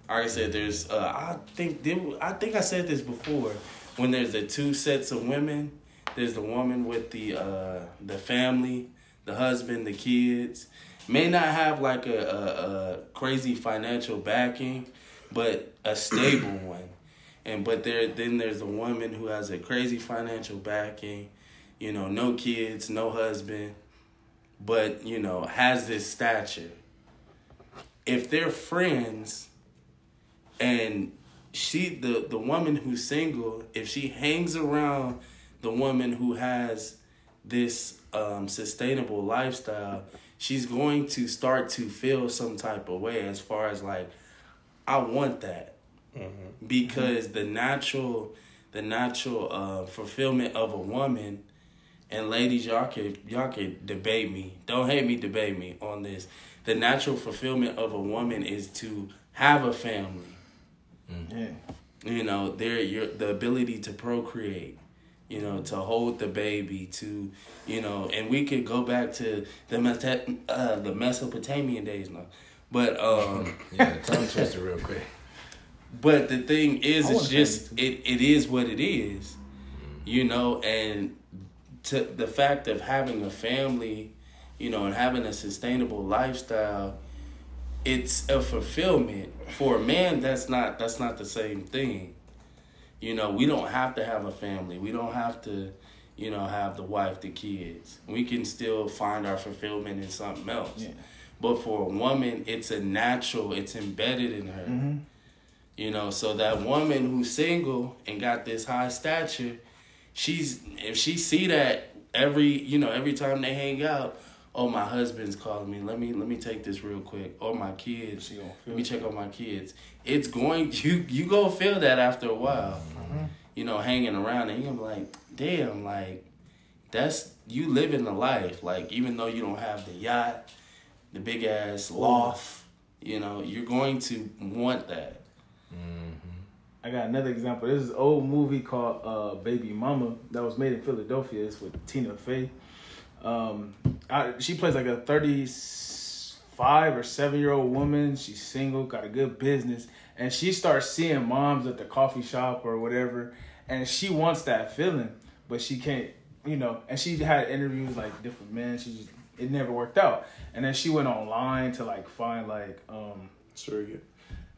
Like I said, there's uh, I think I think I said this before. When there's the two sets of women, there's the woman with the uh, the family, the husband, the kids. May not have like a, a, a crazy financial backing, but a stable one and but there then there's a woman who has a crazy financial backing, you know, no kids, no husband, but you know, has this stature. If they're friends and she the the woman who's single, if she hangs around the woman who has this um, sustainable lifestyle, she's going to start to feel some type of way as far as like, I want that. Mm-hmm. Because the natural, the natural uh, fulfillment of a woman, and ladies, y'all can y'all can debate me. Don't hate me, debate me on this. The natural fulfillment of a woman is to have a family. Mm-hmm. Yeah. You know, there your the ability to procreate. you know, to hold the baby, to, you know, and we could go back to the Meta- uh, the Mesopotamian days now. But um <laughs> Yeah, tongue twister real quick. But the thing is, it's just it, it is what it is, you know, and to the fact of having a family, you know, and having a sustainable lifestyle, it's a fulfillment for a man. That's not that's not the same thing. You know, we don't have to have a family. We don't have to, you know, have the wife, the kids. We can still find our fulfillment in something else. Yeah. But for a woman, it's a natural. It's embedded in her. Mm-hmm. You know, so that woman who's single and got this high stature, she's if she see that every you know every time they hang out, oh my husband's calling me. Let me let me take this real quick. Or my kids. Let me check on my kids. It's going <laughs> you you go feel that after a while. You know, hanging around and you're like, damn, like that's you living the life. Like even though you don't have the yacht, the big ass loft, you know, you're going to want that. I got another example. This old movie called uh, Baby Mama that was made in Philadelphia. It's with Tina Fey. Um, I, she plays like a 35 or 7 year old woman. She's single, got a good business, and she starts seeing moms at the coffee shop or whatever, and she wants that feeling, but she can't, you know. And she had interviews like different men. She just it never worked out, and then she went online to like find like um Surrogate.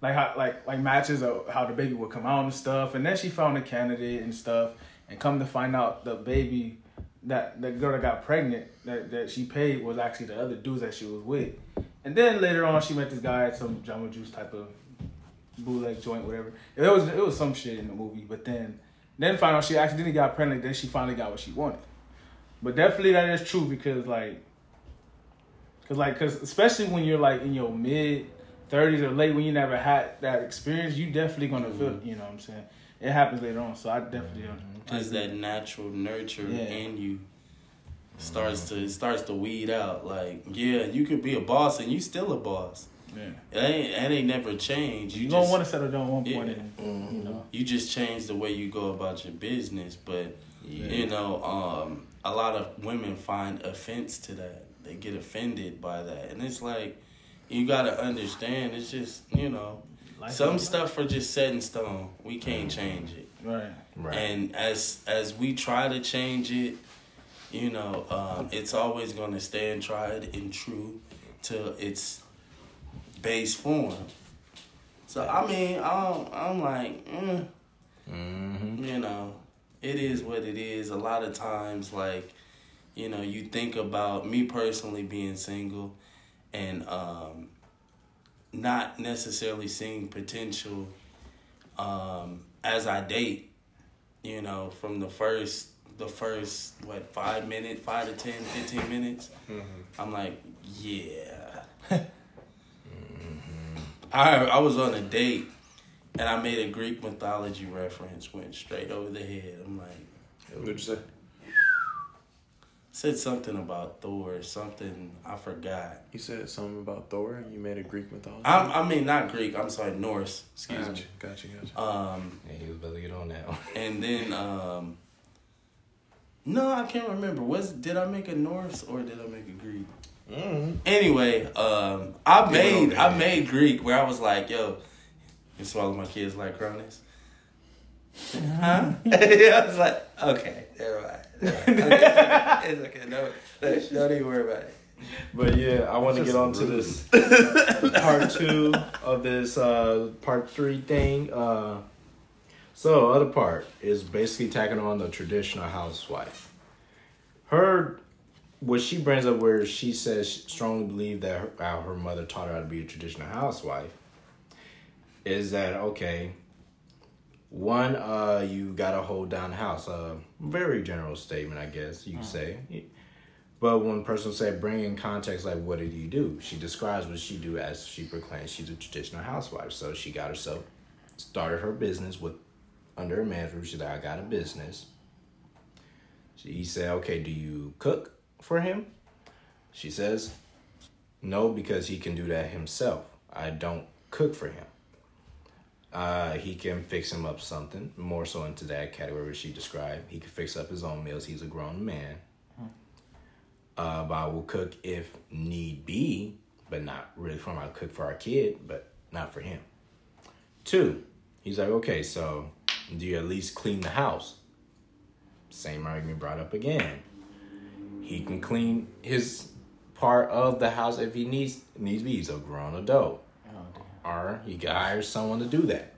Like how like like matches of how the baby would come out and stuff. And then she found a candidate and stuff, and come to find out the baby that the girl that got pregnant that, that she paid was actually the other dudes that she was with. And then later on, she met this guy at some Jamba Juice type of bootleg joint, whatever. It was it was some shit in the movie, but then then found out she accidentally got pregnant. Then she finally got what she wanted. But definitely that is true because like, cause like, cause especially when you're like in your mid thirties or late when you never had that experience, you definitely gonna feel. Mm-hmm. You know what I'm saying? It happens later on, so I definitely. Mm-hmm. Because that natural nurture Yeah. in you mm-hmm. starts to it starts to weed out. Like, yeah, you could be a boss and you still a boss. Yeah. It ain't it ain't never changed. You You just, gonna want to settle down at one point, Yeah. and you know. you just change the way you go about your business, but you know, um, a lot of women find offense to that. They get offended by that, and it's like you gotta understand. It's just you know, Life some is- stuff are just set in stone. We can't change it. Right. Right. And as as we try to change it, you know, um, it's always going to stand tried and true to its base form. So I mean, I'm I'm like, mm, mm-hmm. you know, it is what it is. A lot of times, like, you know, you think about me personally being single, and um, not necessarily seeing potential um, as I date, you know, from the first the first what five minutes, five to 10, 15 minutes, I'm like, yeah. <laughs> I I was on a date and I made a Greek mythology reference, went straight over the head. I'm like, What'd you say? Said something about Thor, something I forgot. You said something about Thor and you made a Greek mythology. I, I mean, not Greek. I'm sorry, Norse. Excuse gotcha, me. gotcha, gotcha. Um, Yeah, he was about to get on that one. <laughs> and then um, no, I can't remember. Was did I make a Norse or did I make a Greek? Mm-hmm. Anyway, um, I Get made over I made Greek where I was like, yo, you swallow my kids like Cronus. Huh? <laughs> I was like, okay, never mind. Never it's okay. No, don't don't even worry about it. But yeah, I want to get on to this <laughs> part two of this uh, part three thing. Uh, So, other part is basically tacking on the traditional housewife. Her, what she brings up, where she says she strongly believe that her, how her mother taught her how to be a traditional housewife, is that okay? One, uh, you gotta hold down the house. A very general statement, I guess you could say. But when person say bring in context, like what did you do? She describes what she do as she proclaims she's a traditional housewife. So she got herself started her business with under a man's roof. She's like, I got a business. She, he said, Okay, do you cook for him? She says, No, because he can do that himself. I don't cook for him. Uh, he can fix him up something more so into that category she described. He can fix up his own meals. He's a grown man. Uh, but I will cook if need be, but not really for my cook for our kid, but not for him. Two, he's like, okay, so do you at least clean the house? Same argument brought up again. He can clean his part of the house if he needs needs be. He's a grown adult. Or he can hire someone to do that.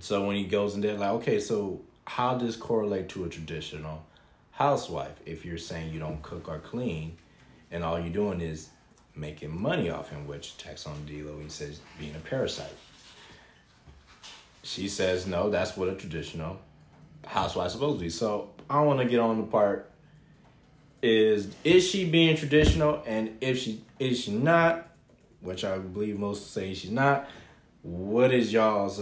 So when he goes in there, like, okay, so how does correlate to a traditional housewife? If you're saying you don't cook or clean, and all you're doing is making money off him, which tax on D'Lo, he says being a parasite. She says no, that's what a traditional housewife supposed to be. So I want to get on the part is is she being traditional, and if she is she not, which I believe most say she's not. What is y'all's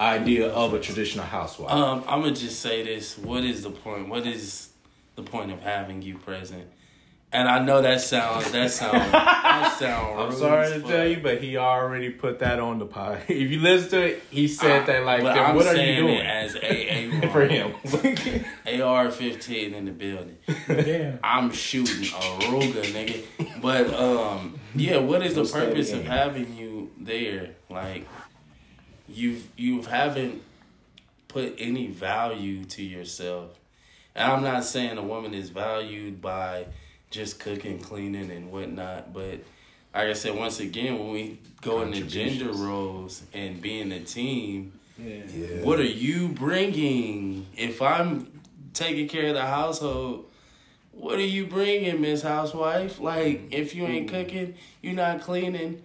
idea of a traditional housewife? Um, I'm gonna just say this. What is the point? What is the point of having you present? And I know that sounds that sounds that sound. <laughs> I'm sorry to tell you, but he already put that on the pod. <laughs> If you listen to it, he said that like, I'm what are you doing as a <laughs> for him? AR 15 in the building. Damn. I'm shooting a Ruger, nigga. But um, yeah. What is the purpose of having you there? Like, you've you haven't put any value to yourself, and I'm not saying a woman is valued by just cooking, cleaning, and whatnot. But like I said, once again, when we go into gender roles and being a team, Yeah. yeah. what are you bringing? If I'm taking care of the household, what are you bringing, Miss Housewife? Like, if you ain't cooking, you're not cleaning,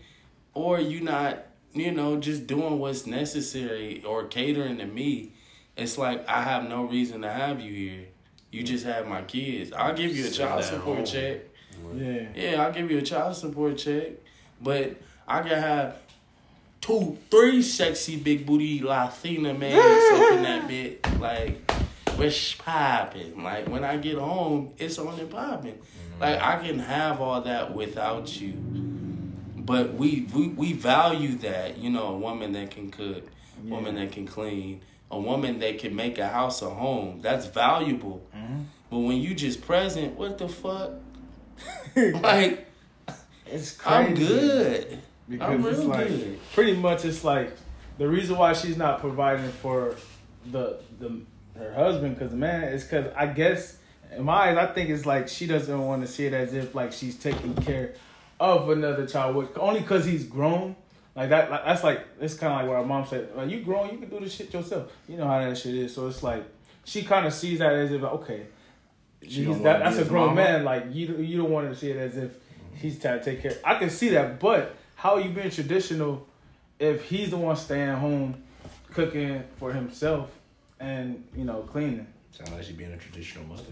or you're not, you know, just doing what's necessary or catering to me. It's like I have no reason to have you here. You just have my kids. I'll give you a child support home. check. Yeah. Yeah, I'll give you a child support check. But I can have two, three sexy big booty Latina mans up in that <laughs> bit. Like, what's popping? Like, when I get home, it's on and popping. Mm-hmm. Like, I can have all that without you. But we, we, we value that, you know, a woman that can cook, a woman that can clean, a woman that can make a house a home. That's valuable. Mm-hmm. But when you just present, what the fuck? <laughs> like, It's crazy. I'm good. Because I'm it's like good. pretty much it's like the reason why she's not providing for the the her husband because the man is because I guess in my eyes I think it's like she doesn't want to see it as if like she's taking care of another child with, only because he's grown. Like that, like, that's like it's kind of like what our mom said. Well, you grown, you can do this shit yourself. You know how that shit is. So it's like she kind of sees that as if okay, that, that's a grown mama? man. Like you, you don't want to see it as if he's trying to take care. I can see that, but how are you being traditional if he's the one staying home, cooking for himself, and you know cleaning? Sound like she being a traditional mother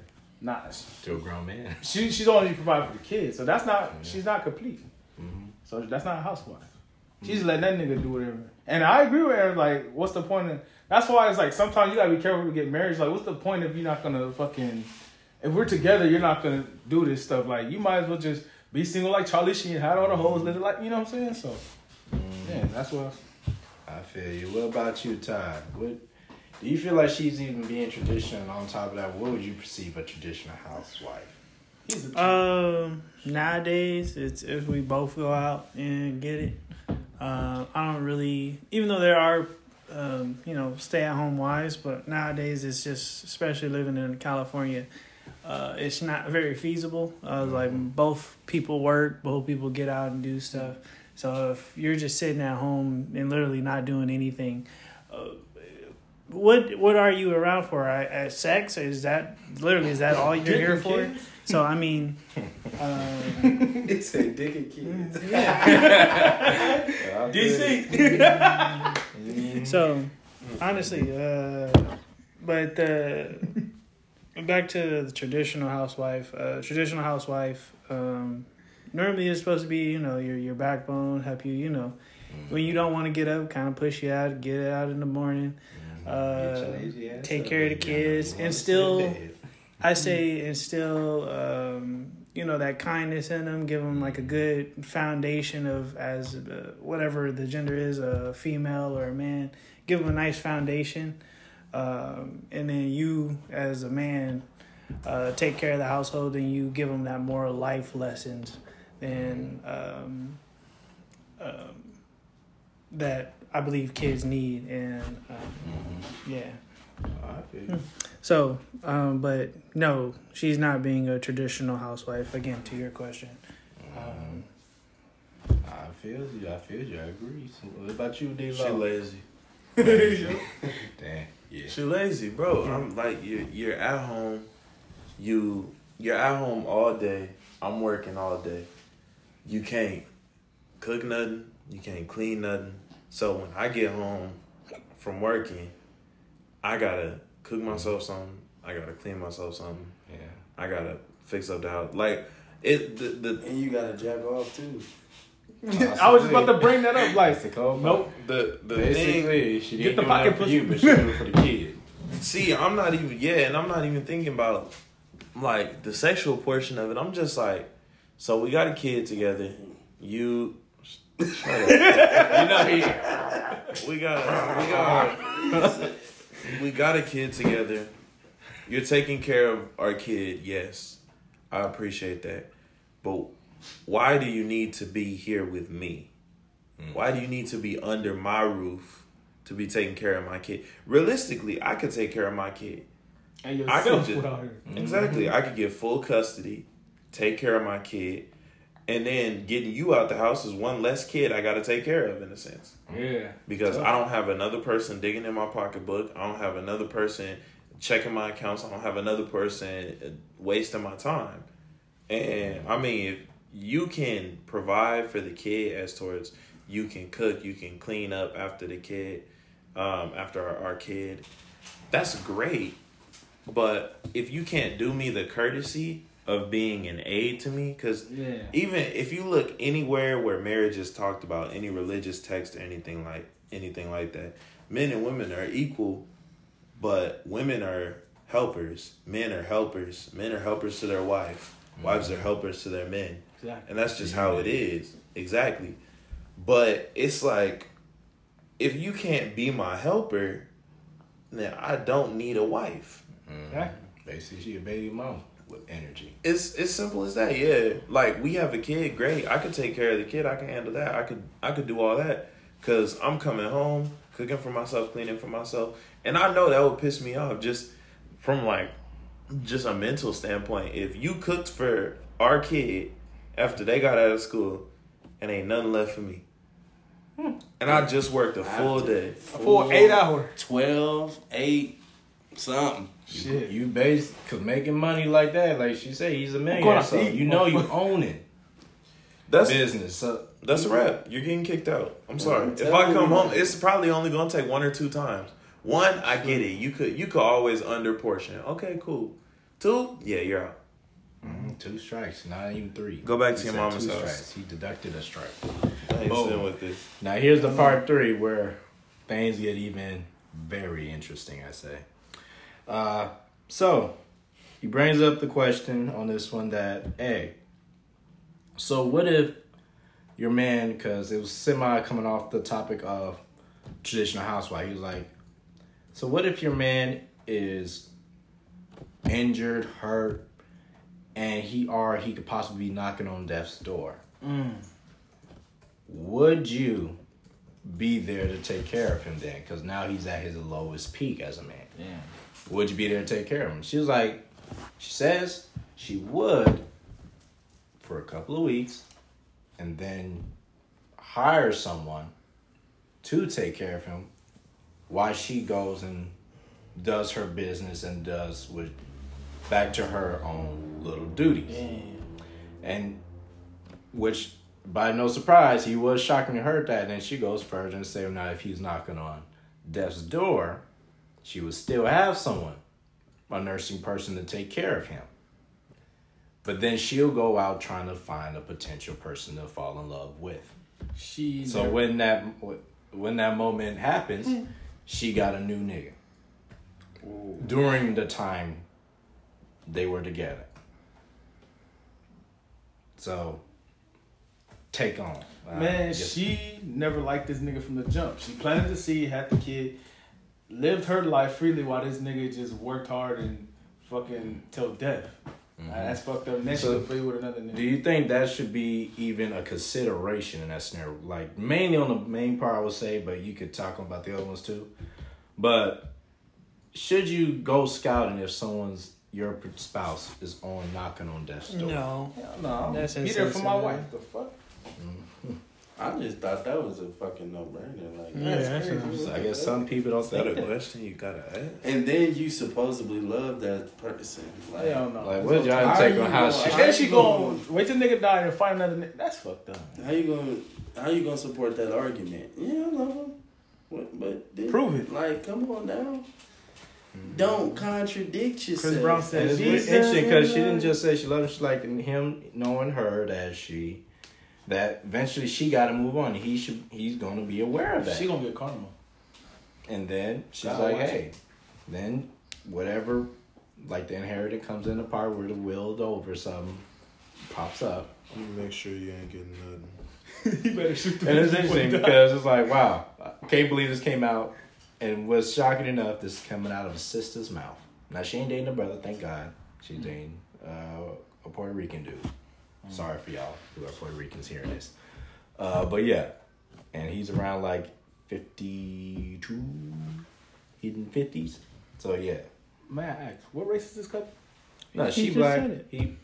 Nah, to a grown man. <laughs> she she's only providing for the kids, so that's not she's not complete. Mm-hmm. So that's not a housewife. Mm-hmm. She's letting that nigga do whatever. And I agree with her. Like, what's the point of? That's why it's like sometimes you gotta be careful to get married. Like, what's the point if you're not gonna fucking? If we're together, you're not gonna do this stuff. Like, you might as well just be single like Charlie Sheen, had all the hoes, mm-hmm. live it like you know what I'm saying. So, mm-hmm. yeah, that's what. I feel you. What about you, Ty? What do you feel like she's even being traditional? On top of that, what would you perceive a traditional housewife? He's a Um, nowadays, it's if we both go out and get it. Uh, I don't really, even though there are, um, you know, stay at home wives, but nowadays it's just, especially living in California, uh, it's not very feasible. Uh, like both people work, both people get out and do stuff. So if you're just sitting at home and literally not doing anything, uh, what what are you around for? I, uh, sex? Is that literally is that all you're here for? So I mean, um, It's a dick and kids. <laughs> DC. so honestly, uh, but uh, back to the traditional housewife. Uh, traditional housewife um, normally is supposed to be you know your your backbone, help you you know when you don't want to get up, kind of push you out, get it out in the morning. Uh, take care of the kids and still I say and still um, you know that kindness in them, give them like a good foundation of as uh, whatever the gender is, a female or a man. Give them a nice foundation, um, and then you as a man uh, take care of the household, and you give them that more life lessons than um, um, that I believe kids need, and um, yeah. I feel you. So, um, but no, she's not being a traditional housewife. Again, to your question. Um, I feel you. I feel you. I agree. So what about you, D? She lazy. <laughs> Damn. Yeah. She lazy, bro. I'm like you're you're at home, you you're at home all day. I'm working all day. You can't cook nothing. You can't clean nothing. So when I get home from working, I gotta cook myself something. I gotta clean myself something. Yeah. I gotta fix up the house. Like it the the And you gotta jack off too. <laughs> <laughs> I was just about to bring that up. Like, It's a cold nope. the the thing. She Get didn't the do pocket that for pussy. you, but she did it for the kid. <laughs> See, I'm not even yeah, and I'm not even thinking about like the sexual portion of it. I'm just like, so we got a kid together. You, shut up. You know he, we got we got we got a kid together. You're taking care of our kid. Yes, I appreciate that, but why do you need to be here with me? Mm. Why do you need to be under my roof to be taking care of my kid? Realistically, I could take care of my kid. And I yourself could without her. Mm. exactly. I could get full custody, take care of my kid, and then getting you out the house is one less kid I got to take care of in a sense Yeah. because I don't have another person digging in my pocketbook. I don't have another person checking my accounts. I don't have another person uh, wasting my time. And I mean, if you can provide for the kid as towards you can cook, you can clean up after the kid, um, after our, our kid, that's great. But if you can't do me the courtesy of being an aid to me, because Yeah. even if you look anywhere where marriage is talked about, any religious text or anything like anything like that, men and women are equal, but women are helpers, men are helpers, men are helpers to their wife, wives are mm-hmm. helpers to their men. Exactly. And that's just how it is. Exactly. But it's like if you can't be my helper, then I don't need a wife. Exactly. Basically, she a baby mom with energy. It's it's simple as that. Yeah, like we have a kid, great. I could take care of the kid. I can handle that. I could I could do all that because I'm coming home, cooking for myself, cleaning for myself, and I know that would piss me off just from like just a mental standpoint. If you cooked for our kid after they got out of school, and ain't nothing left for me, hmm. and I just worked a full day. A full eight hour. 12, 8, something. Shit. You base cause making money like that, like she said, he's a going millionaire, out so to eat, you know you own it. That's Business. So That's a wrap. You're getting kicked out. I'm sorry. I'm If I come you. home, it's probably only gonna take one or two times. One, I get it. You could you could always under portion. Okay, cool. Two, yeah, you're out. mm, two strikes, not even three. Go back to your said mama's two house. Strikes. He deducted a strike. Boom. with this. Now here's the part three where things get even very interesting. I say. Uh, so he brings up the question on this one that hey, so what if your man? Because it was semi coming off the topic of traditional housewife. He was like, so what if your man is injured, hurt, and he or he could possibly be knocking on death's door? would you be there to take care of him then? Because now he's at his lowest peak as a man. Yeah. Would you be there to take care of him? She was like, she says she would for a couple of weeks and then hire someone to take care of him while she goes and does her business and does with back to her own little duties. And which by no surprise, he was shockingly heard that. And then she goes further and say, now if he's knocking on death's door, she would still have someone, a nursing person to take care of him. But then she'll go out trying to find a potential person to fall in love with. She So when that when that moment happens, she got a new nigga. During the time they were together. So, take on. Uh, Man, she never liked this nigga from the jump. She planted the seed, had the kid, lived her life freely while this nigga just worked hard and fucking till death. Mhm. Uh, that's fucked up. And then So, she free with another nigga. Do you think that should be even a consideration in that scenario? Like mainly on the main part, I would say, but you could talk about the other ones too. But should you go scouting if someone's your spouse is on knocking on death's door? No. Hell no, I'm That's be there for my wife. The fuck? I just thought that was a fucking no brainer. Like, Yeah, that's that's crazy. a- I guess some people don't Is that think a that. question you gotta ask? And then you supposedly love that person. Like, Hell no. Like, what y'all How take you on how gonna- she? And then she go wait till nigga die and find another nigga. That's fucked up. how you gonna how you gonna support that argument? Yeah, I love him. What, but then, Prove it. Like, come on now. Mm-hmm. Don't contradict yourself. Chris Brown And said it's really interesting because she didn't just say she loved him. She liked him knowing her that she, that eventually she got to move on. He should. He's going to be aware of that. She gonna get karma. And then she's God like, watch hey, then whatever, like the inheritance comes in the part where the willed over something pops up. You make sure you ain't getting nothing. <laughs> you better shoot the And it's bitch interesting <laughs> because it's like, wow, I can't believe this came out. And was shocking enough, this is coming out of a sister's mouth. Now, she ain't dating a brother, thank God. She's dating uh, a Puerto Rican dude. Sorry for y'all who are Puerto Ricans hearing this. Uh, but yeah, and he's around like 52, hidden 50s. So yeah. May I ask, what race is this couple? No, He she just black. said it. He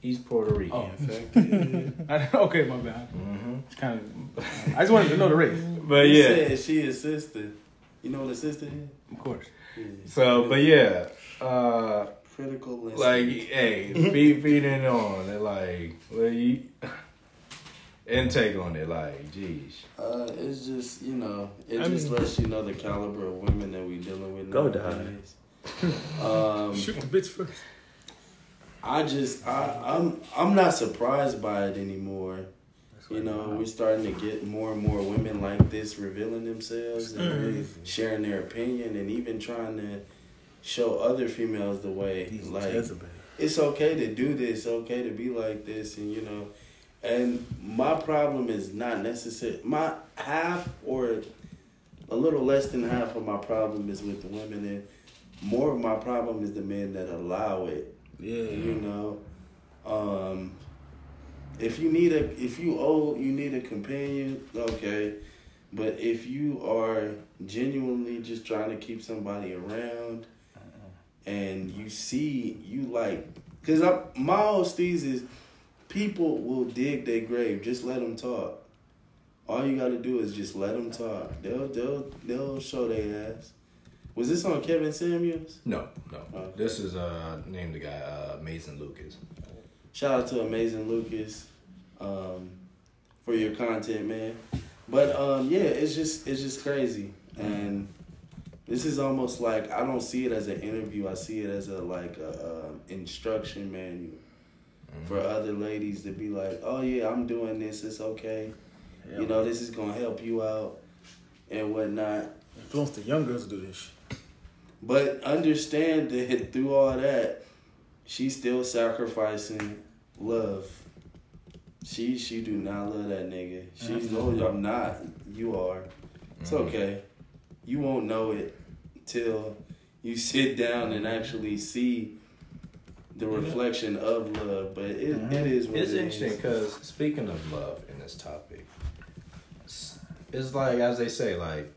he's Puerto Rican. Oh. Infected. <laughs> I, okay, my bad. hmm It's kind of. I just wanted to know the race. But He yeah. said she his sister. You know what a sister is? Of course. Yeah. So, but yeah. Uh, critical list. like, hey, feed feeding on it. Like, well, you intake on it. Like, geez. Uh, it's just you know, it I just mean- lets you know the caliber of women that we dealing with Go nowadays. um, <laughs> Shoot the bitch first. I just I I'm I'm not surprised by it anymore. You know, we're starting to get more and more women like this revealing themselves and really sharing their opinion and even trying to show other females the way. Like it's okay to do this, okay to be like this, and you know. And my problem is not necessary. My half or a little less than half of my problem is with the women, and more of my problem is the men that allow it. Yeah. You know, um, if you need a, if you old, you need a companion. Okay, but if you are genuinely just trying to keep somebody around, and you see you like, cause I, my whole steez is people will dig their grave. Just let them talk. All you gotta do is just let them talk. They'll they'll they'll show their ass. Was this on Kevin Samuels? No, no. Okay. This is uh name the guy uh Mason Lucas. Shout out to Amazing Lucas um, for your content, man. But um, yeah, it's just it's just crazy, and this is almost like I don't see it as an interview. I see it as a like a, um instruction manual mm-hmm. for other ladies to be like, oh yeah, I'm doing this. It's okay. You know, this is gonna help you out and whatnot. Influence the young girls to do this. But understand that <laughs> through all that, she's still sacrificing love. She she do not love that nigga. She's mm-hmm. oh I'm not. You are. It's mm-hmm. okay. You won't know it till you <laughs> sit down and actually see the reflection of love. But it, mm-hmm. it is what It's it interesting because speaking of love in this topic, it's, it's like as they say, like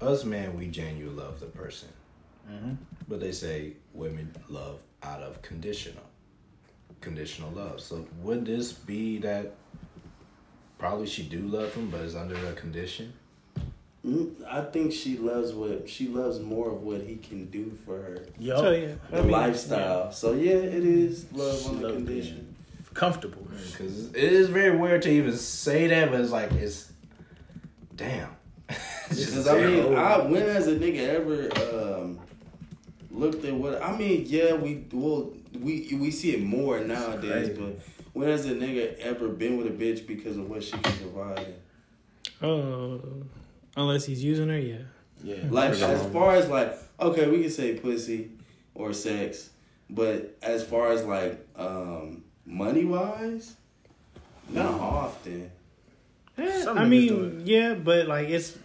us men, we genuinely love the person, mm-hmm. but they say women love out of conditional, conditional love. So would this be that? Probably she do love him, but it's under a condition. Mm, I think she loves what she loves more of what he can do for her. Yo, So yeah, The I mean, lifestyle. So yeah, it is love on the Love condition. comfortable. Because it is very weird to even say that, but it's like it's damn. <laughs> Because I mean, damn. I when has a nigga ever um, looked at what I mean? Yeah, we well we we see it more nowadays, but when has a nigga ever been with a bitch because of what she can provide? Oh, unless he's using her, yeah. Yeah. <laughs> Like as far as like okay, we can say pussy or sex, but as far as like um, money wise, Not often. Eh, I mean, yeah, but like it's.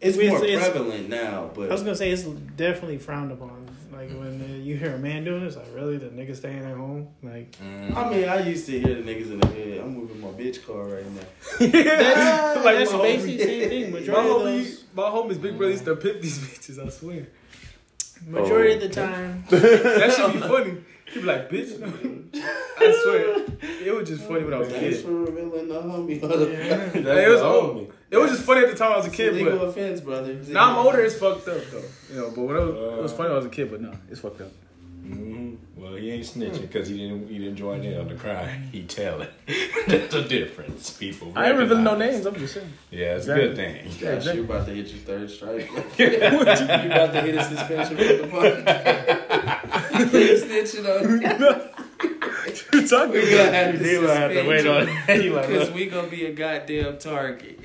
It's It's- more it's- prevalent now, but I was gonna say it's definitely frowned upon. Like when you hear a man doing this, like really the nigga staying at home, like mm. I mean, I used to hear the niggas in the head. I'm moving my bitch car right now. <laughs> that's, Like that's my basically the same thing. <laughs> My Majority of homie, those, my homie's big brother used to pimp these <laughs> bitches. I swear. majority Oh. of the oh. time, That should be funny. He'd be like, bitch. I swear. It was just funny when I was a Thanks kid. for revealing the homie. Yeah. Hey, it was old. It was just funny at the time I was a kid, Legal but offense, brother. now I'm older. It's fucked up though. You know, but when I was, it was uh. funny when I was a kid, but no, it's fucked up. Hmm Well, he ain't snitching hmm. because he didn't he didn't join in on the crime. <laughs> He tell it. <laughs> That's a difference, people. I ain't revealing no names. I'm just saying. Yeah, it's Exactly. a good thing. Gosh, exactly. you about to hit your third strike. <laughs> you about to hit a suspension from the podcast. Snitching on you. You talking We gonna have to He gonna have to wait on suspend Because we gonna be a goddamn target.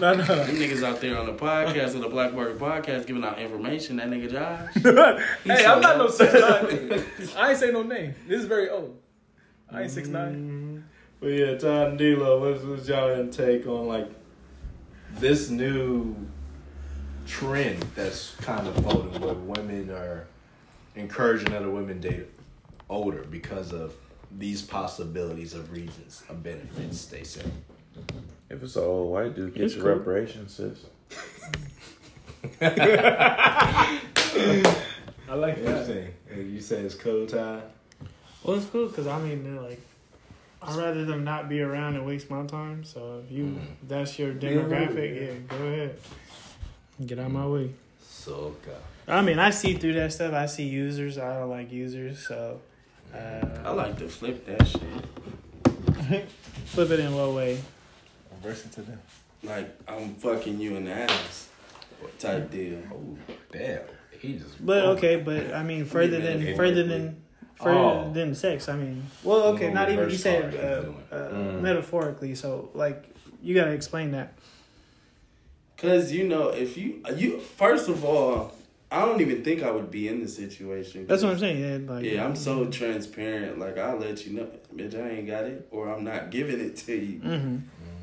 No, no, Them niggas out there on the podcast, on the Black Market Podcast, giving out information. That nigga Josh. hey, so I'm not no low. Six nine. nigga. I ain't say no name. This is very old. I ain't six nine. Mm-hmm. But yeah, Todd and D-Lo, what's, what's y'all intake on like this new trend that's kind of voting where women are encouraging other women to date older because of these possibilities of reasons of benefits they say. If it's an old white dude, get It's your cool. reparations, sis. <laughs> <laughs> I like What you that. say? You say it's cool, Todd? well, it's cool because I mean, they're like, I'd rather them not be around and waste my time. So if you, if that's your demographic, yeah, go ahead, get out my mm. way. So I mean, I see through that stuff. I see users. I don't like users, so mm-hmm. I uh, like to flip that shit. <laughs> flip it in what way? Reversing to them. Like I'm fucking you in the ass type deal. Oh, damn. He just. But okay, but I mean, <laughs> further than man. further than further Oh. than sex. I mean, well, okay, No, not even you said uh, uh, Mm. metaphorically. So like, you gotta explain that. Cause you know, if you you first of all, I don't even think I would be in the situation. That's what I'm saying. Yeah, like, Yeah, I'm so transparent. Like I'll let you know, bitch, I ain't got it, or I'm not giving it to you. hmm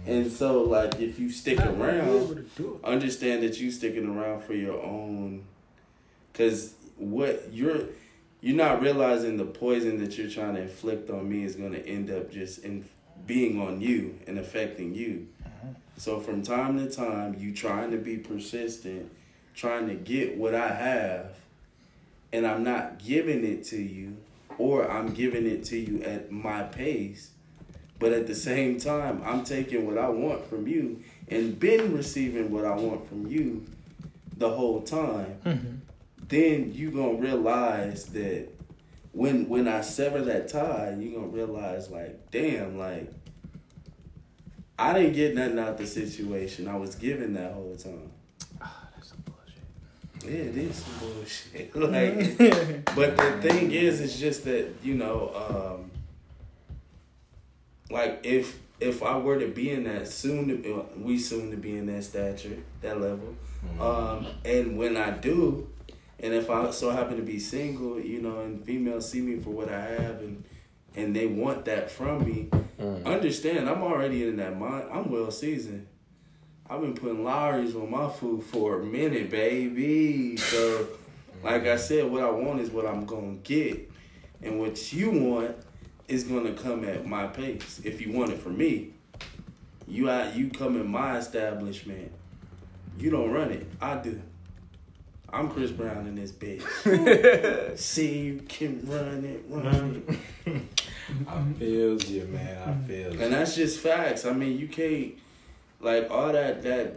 And so, like, if you stick Not gonna be able around, understand that you sticking around for your own, because what you're you're not realizing the poison that you're trying to inflict on me is going to end up just in being on you and affecting you. So from time to time, you trying to be persistent, trying to get what I have, and I'm not giving it to you, or I'm giving it to you at my pace. But at the same time, I'm taking what I want from you and been receiving what I want from you the whole time. hmm Then you're gonna realize that when when I sever that tie, you're gonna realize like, damn, like I didn't get nothing out the situation. I was given that whole time. That's some bullshit. Yeah, it is some bullshit. <laughs> <laughs> like, but the thing is, it's just that you know, um, like if if I were to be in that soon, to, uh, we soon to be in that stature, that level, um, and when I do, and if I so happen to be single, you know, and females see me for what I have, and and they want that from me, mm. understand I'm already in that mind. I'm well seasoned. I've been putting Lawry's on my food for a minute, baby. So, mm. like I said, what I want is what I'm gonna get, and what you want is gonna come at my pace. If you want it from me, you you come in my establishment. You don't run it. I do. I'm Chris Brown in this bitch. <laughs> See, you can run it, run it. <laughs> I feels you, man. I feels you. And that's just facts. I mean, you can't like all that that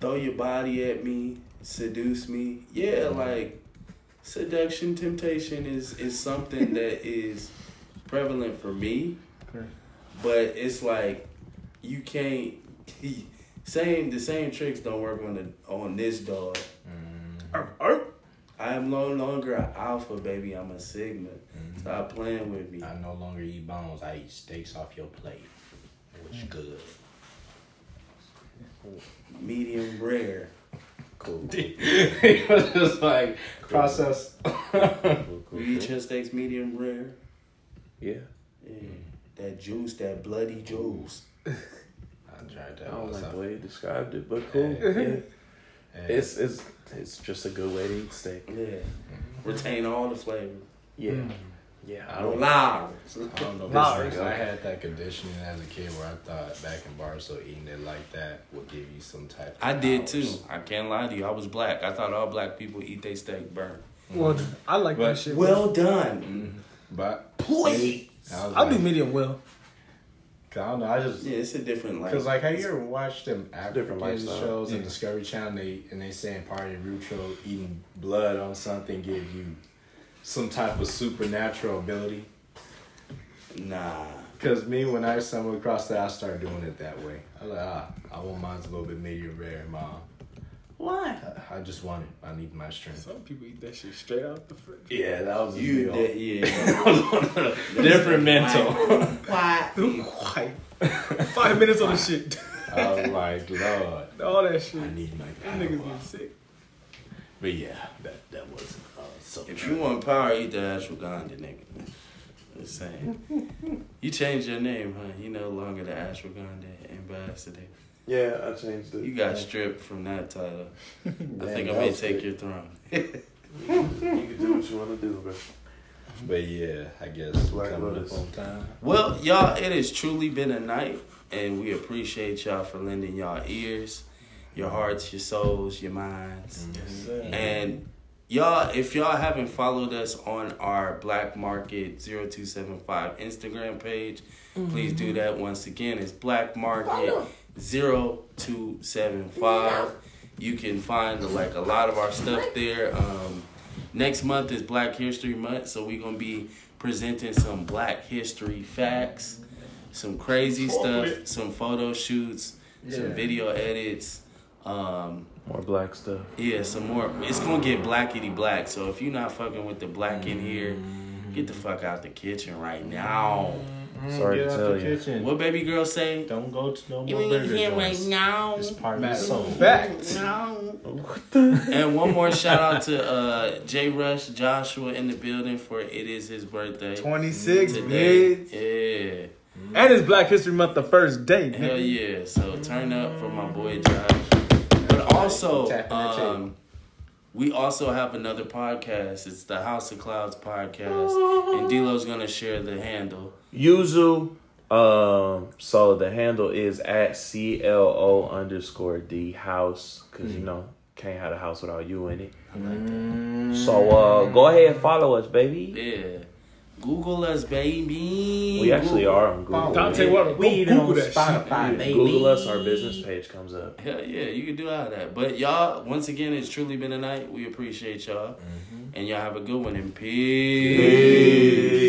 throw your body at me, seduce me. Yeah, mm-hmm. like seduction, temptation is is something <laughs> that is prevalent for me. But it's like you can't same the same tricks don't work on the on this dog. Oh, oh. I am no longer an alpha, baby. I'm a sigma. Mm-hmm. Stop playing with me. I no longer eat bones. I eat steaks off your plate. Which mm. good. Medium rare. Cool. <laughs> it was just like process. Cool, cool, cool, You eat your steaks medium rare. Yeah. Yeah. That juice, that bloody juice. I tried that. I don't like the way you described it, but cool. Yeah. Yeah. Yeah. It's it's it's just a good way to eat steak. Yeah. Mm-hmm. Retain all the flavor. Yeah, Mm. yeah. I I don't. Loud. I don't know. <laughs> Nah, Nah, I had that conditioning as a kid where I thought back in Barstow eating it like that would give you some type. of I did powers. too. I can't lie to you. I was black. I thought all black people eat their steak burnt. Mm-hmm. Well, I like But- that shit. Well done. But Please. I was I'll like, do medium well. I don't know. I just Yeah, it's a different like. Cause like, have you ever watched them Different African lifestyle. shows on Yeah. Discovery Channel? They and they saying part of Rutro eating blood on something give you some type of supernatural ability. Nah. Cause me, when I stumble across that, I start doing it that way. I like ah, I want mine's a little bit medium rare, mom. Why? I, I just want it. I need my strength. Some people eat that shit straight out the fridge. Yeah, that was You deal. did, yeah. <laughs> different mental. Why? White. Five minutes on the shit. <laughs> I was like, Lord, <laughs> All that shit. I need my Them niggas power. get sick. But yeah, that that was uh, so. If you want power, eat the ashwagandha, nigga. Just saying. You changed your name, huh? You no longer the ashwagandha ambassador. Yeah, I changed it. You got stripped from that title. I think I that may was take quick. your throne. <laughs> You can do what you want to do, bro. But yeah, I guess Black coming up on time. Well, y'all, it has truly been a night, and we appreciate y'all for lending y'all ears, your hearts, your souls, your minds. Mm-hmm. And y'all, if y'all haven't followed us on our Black Market 0275 Instagram page, please do mm-hmm. that. Once again, it's Black Market 0275. You can find like a lot of our stuff there. Um, next month is Black History Month, so we're gonna be presenting some Black history facts, some crazy stuff, some photo shoots, some video edits. Um, More black stuff. yeah, some more. It's gonna get blackety black. So if you're not fucking with the black in here, get the fuck out the kitchen right now. Sorry Get to out tell the you. kitchen. What baby girl say? Don't go to no You more ain't burger here right joints. now. It's part of the Matter soul. of fact. And one more shout out to uh, J Rush Joshua in the building for it is his birthday 26, today. bitch. Yeah, And it's Black History Month the first day. hell nigga. yeah! So turn up for my boy Josh. But also, Tapping that tape. um, we also have another podcast. It's the House of Clouds podcast, and D'Lo's gonna share the handle. Yuzu. Um, so the handle is at C L O underscore D house because you know can't have a house without you in it. So uh, go ahead and follow us, baby. Yeah, Google us, baby. We actually Google- are on Google. Dante Water, go even Google on that shit. Spotify, baby. Google us, our business page comes up. Hell yeah, you can do all that. But y'all, once again, it's truly been a night. We appreciate y'all. And y'all have a good one and peace.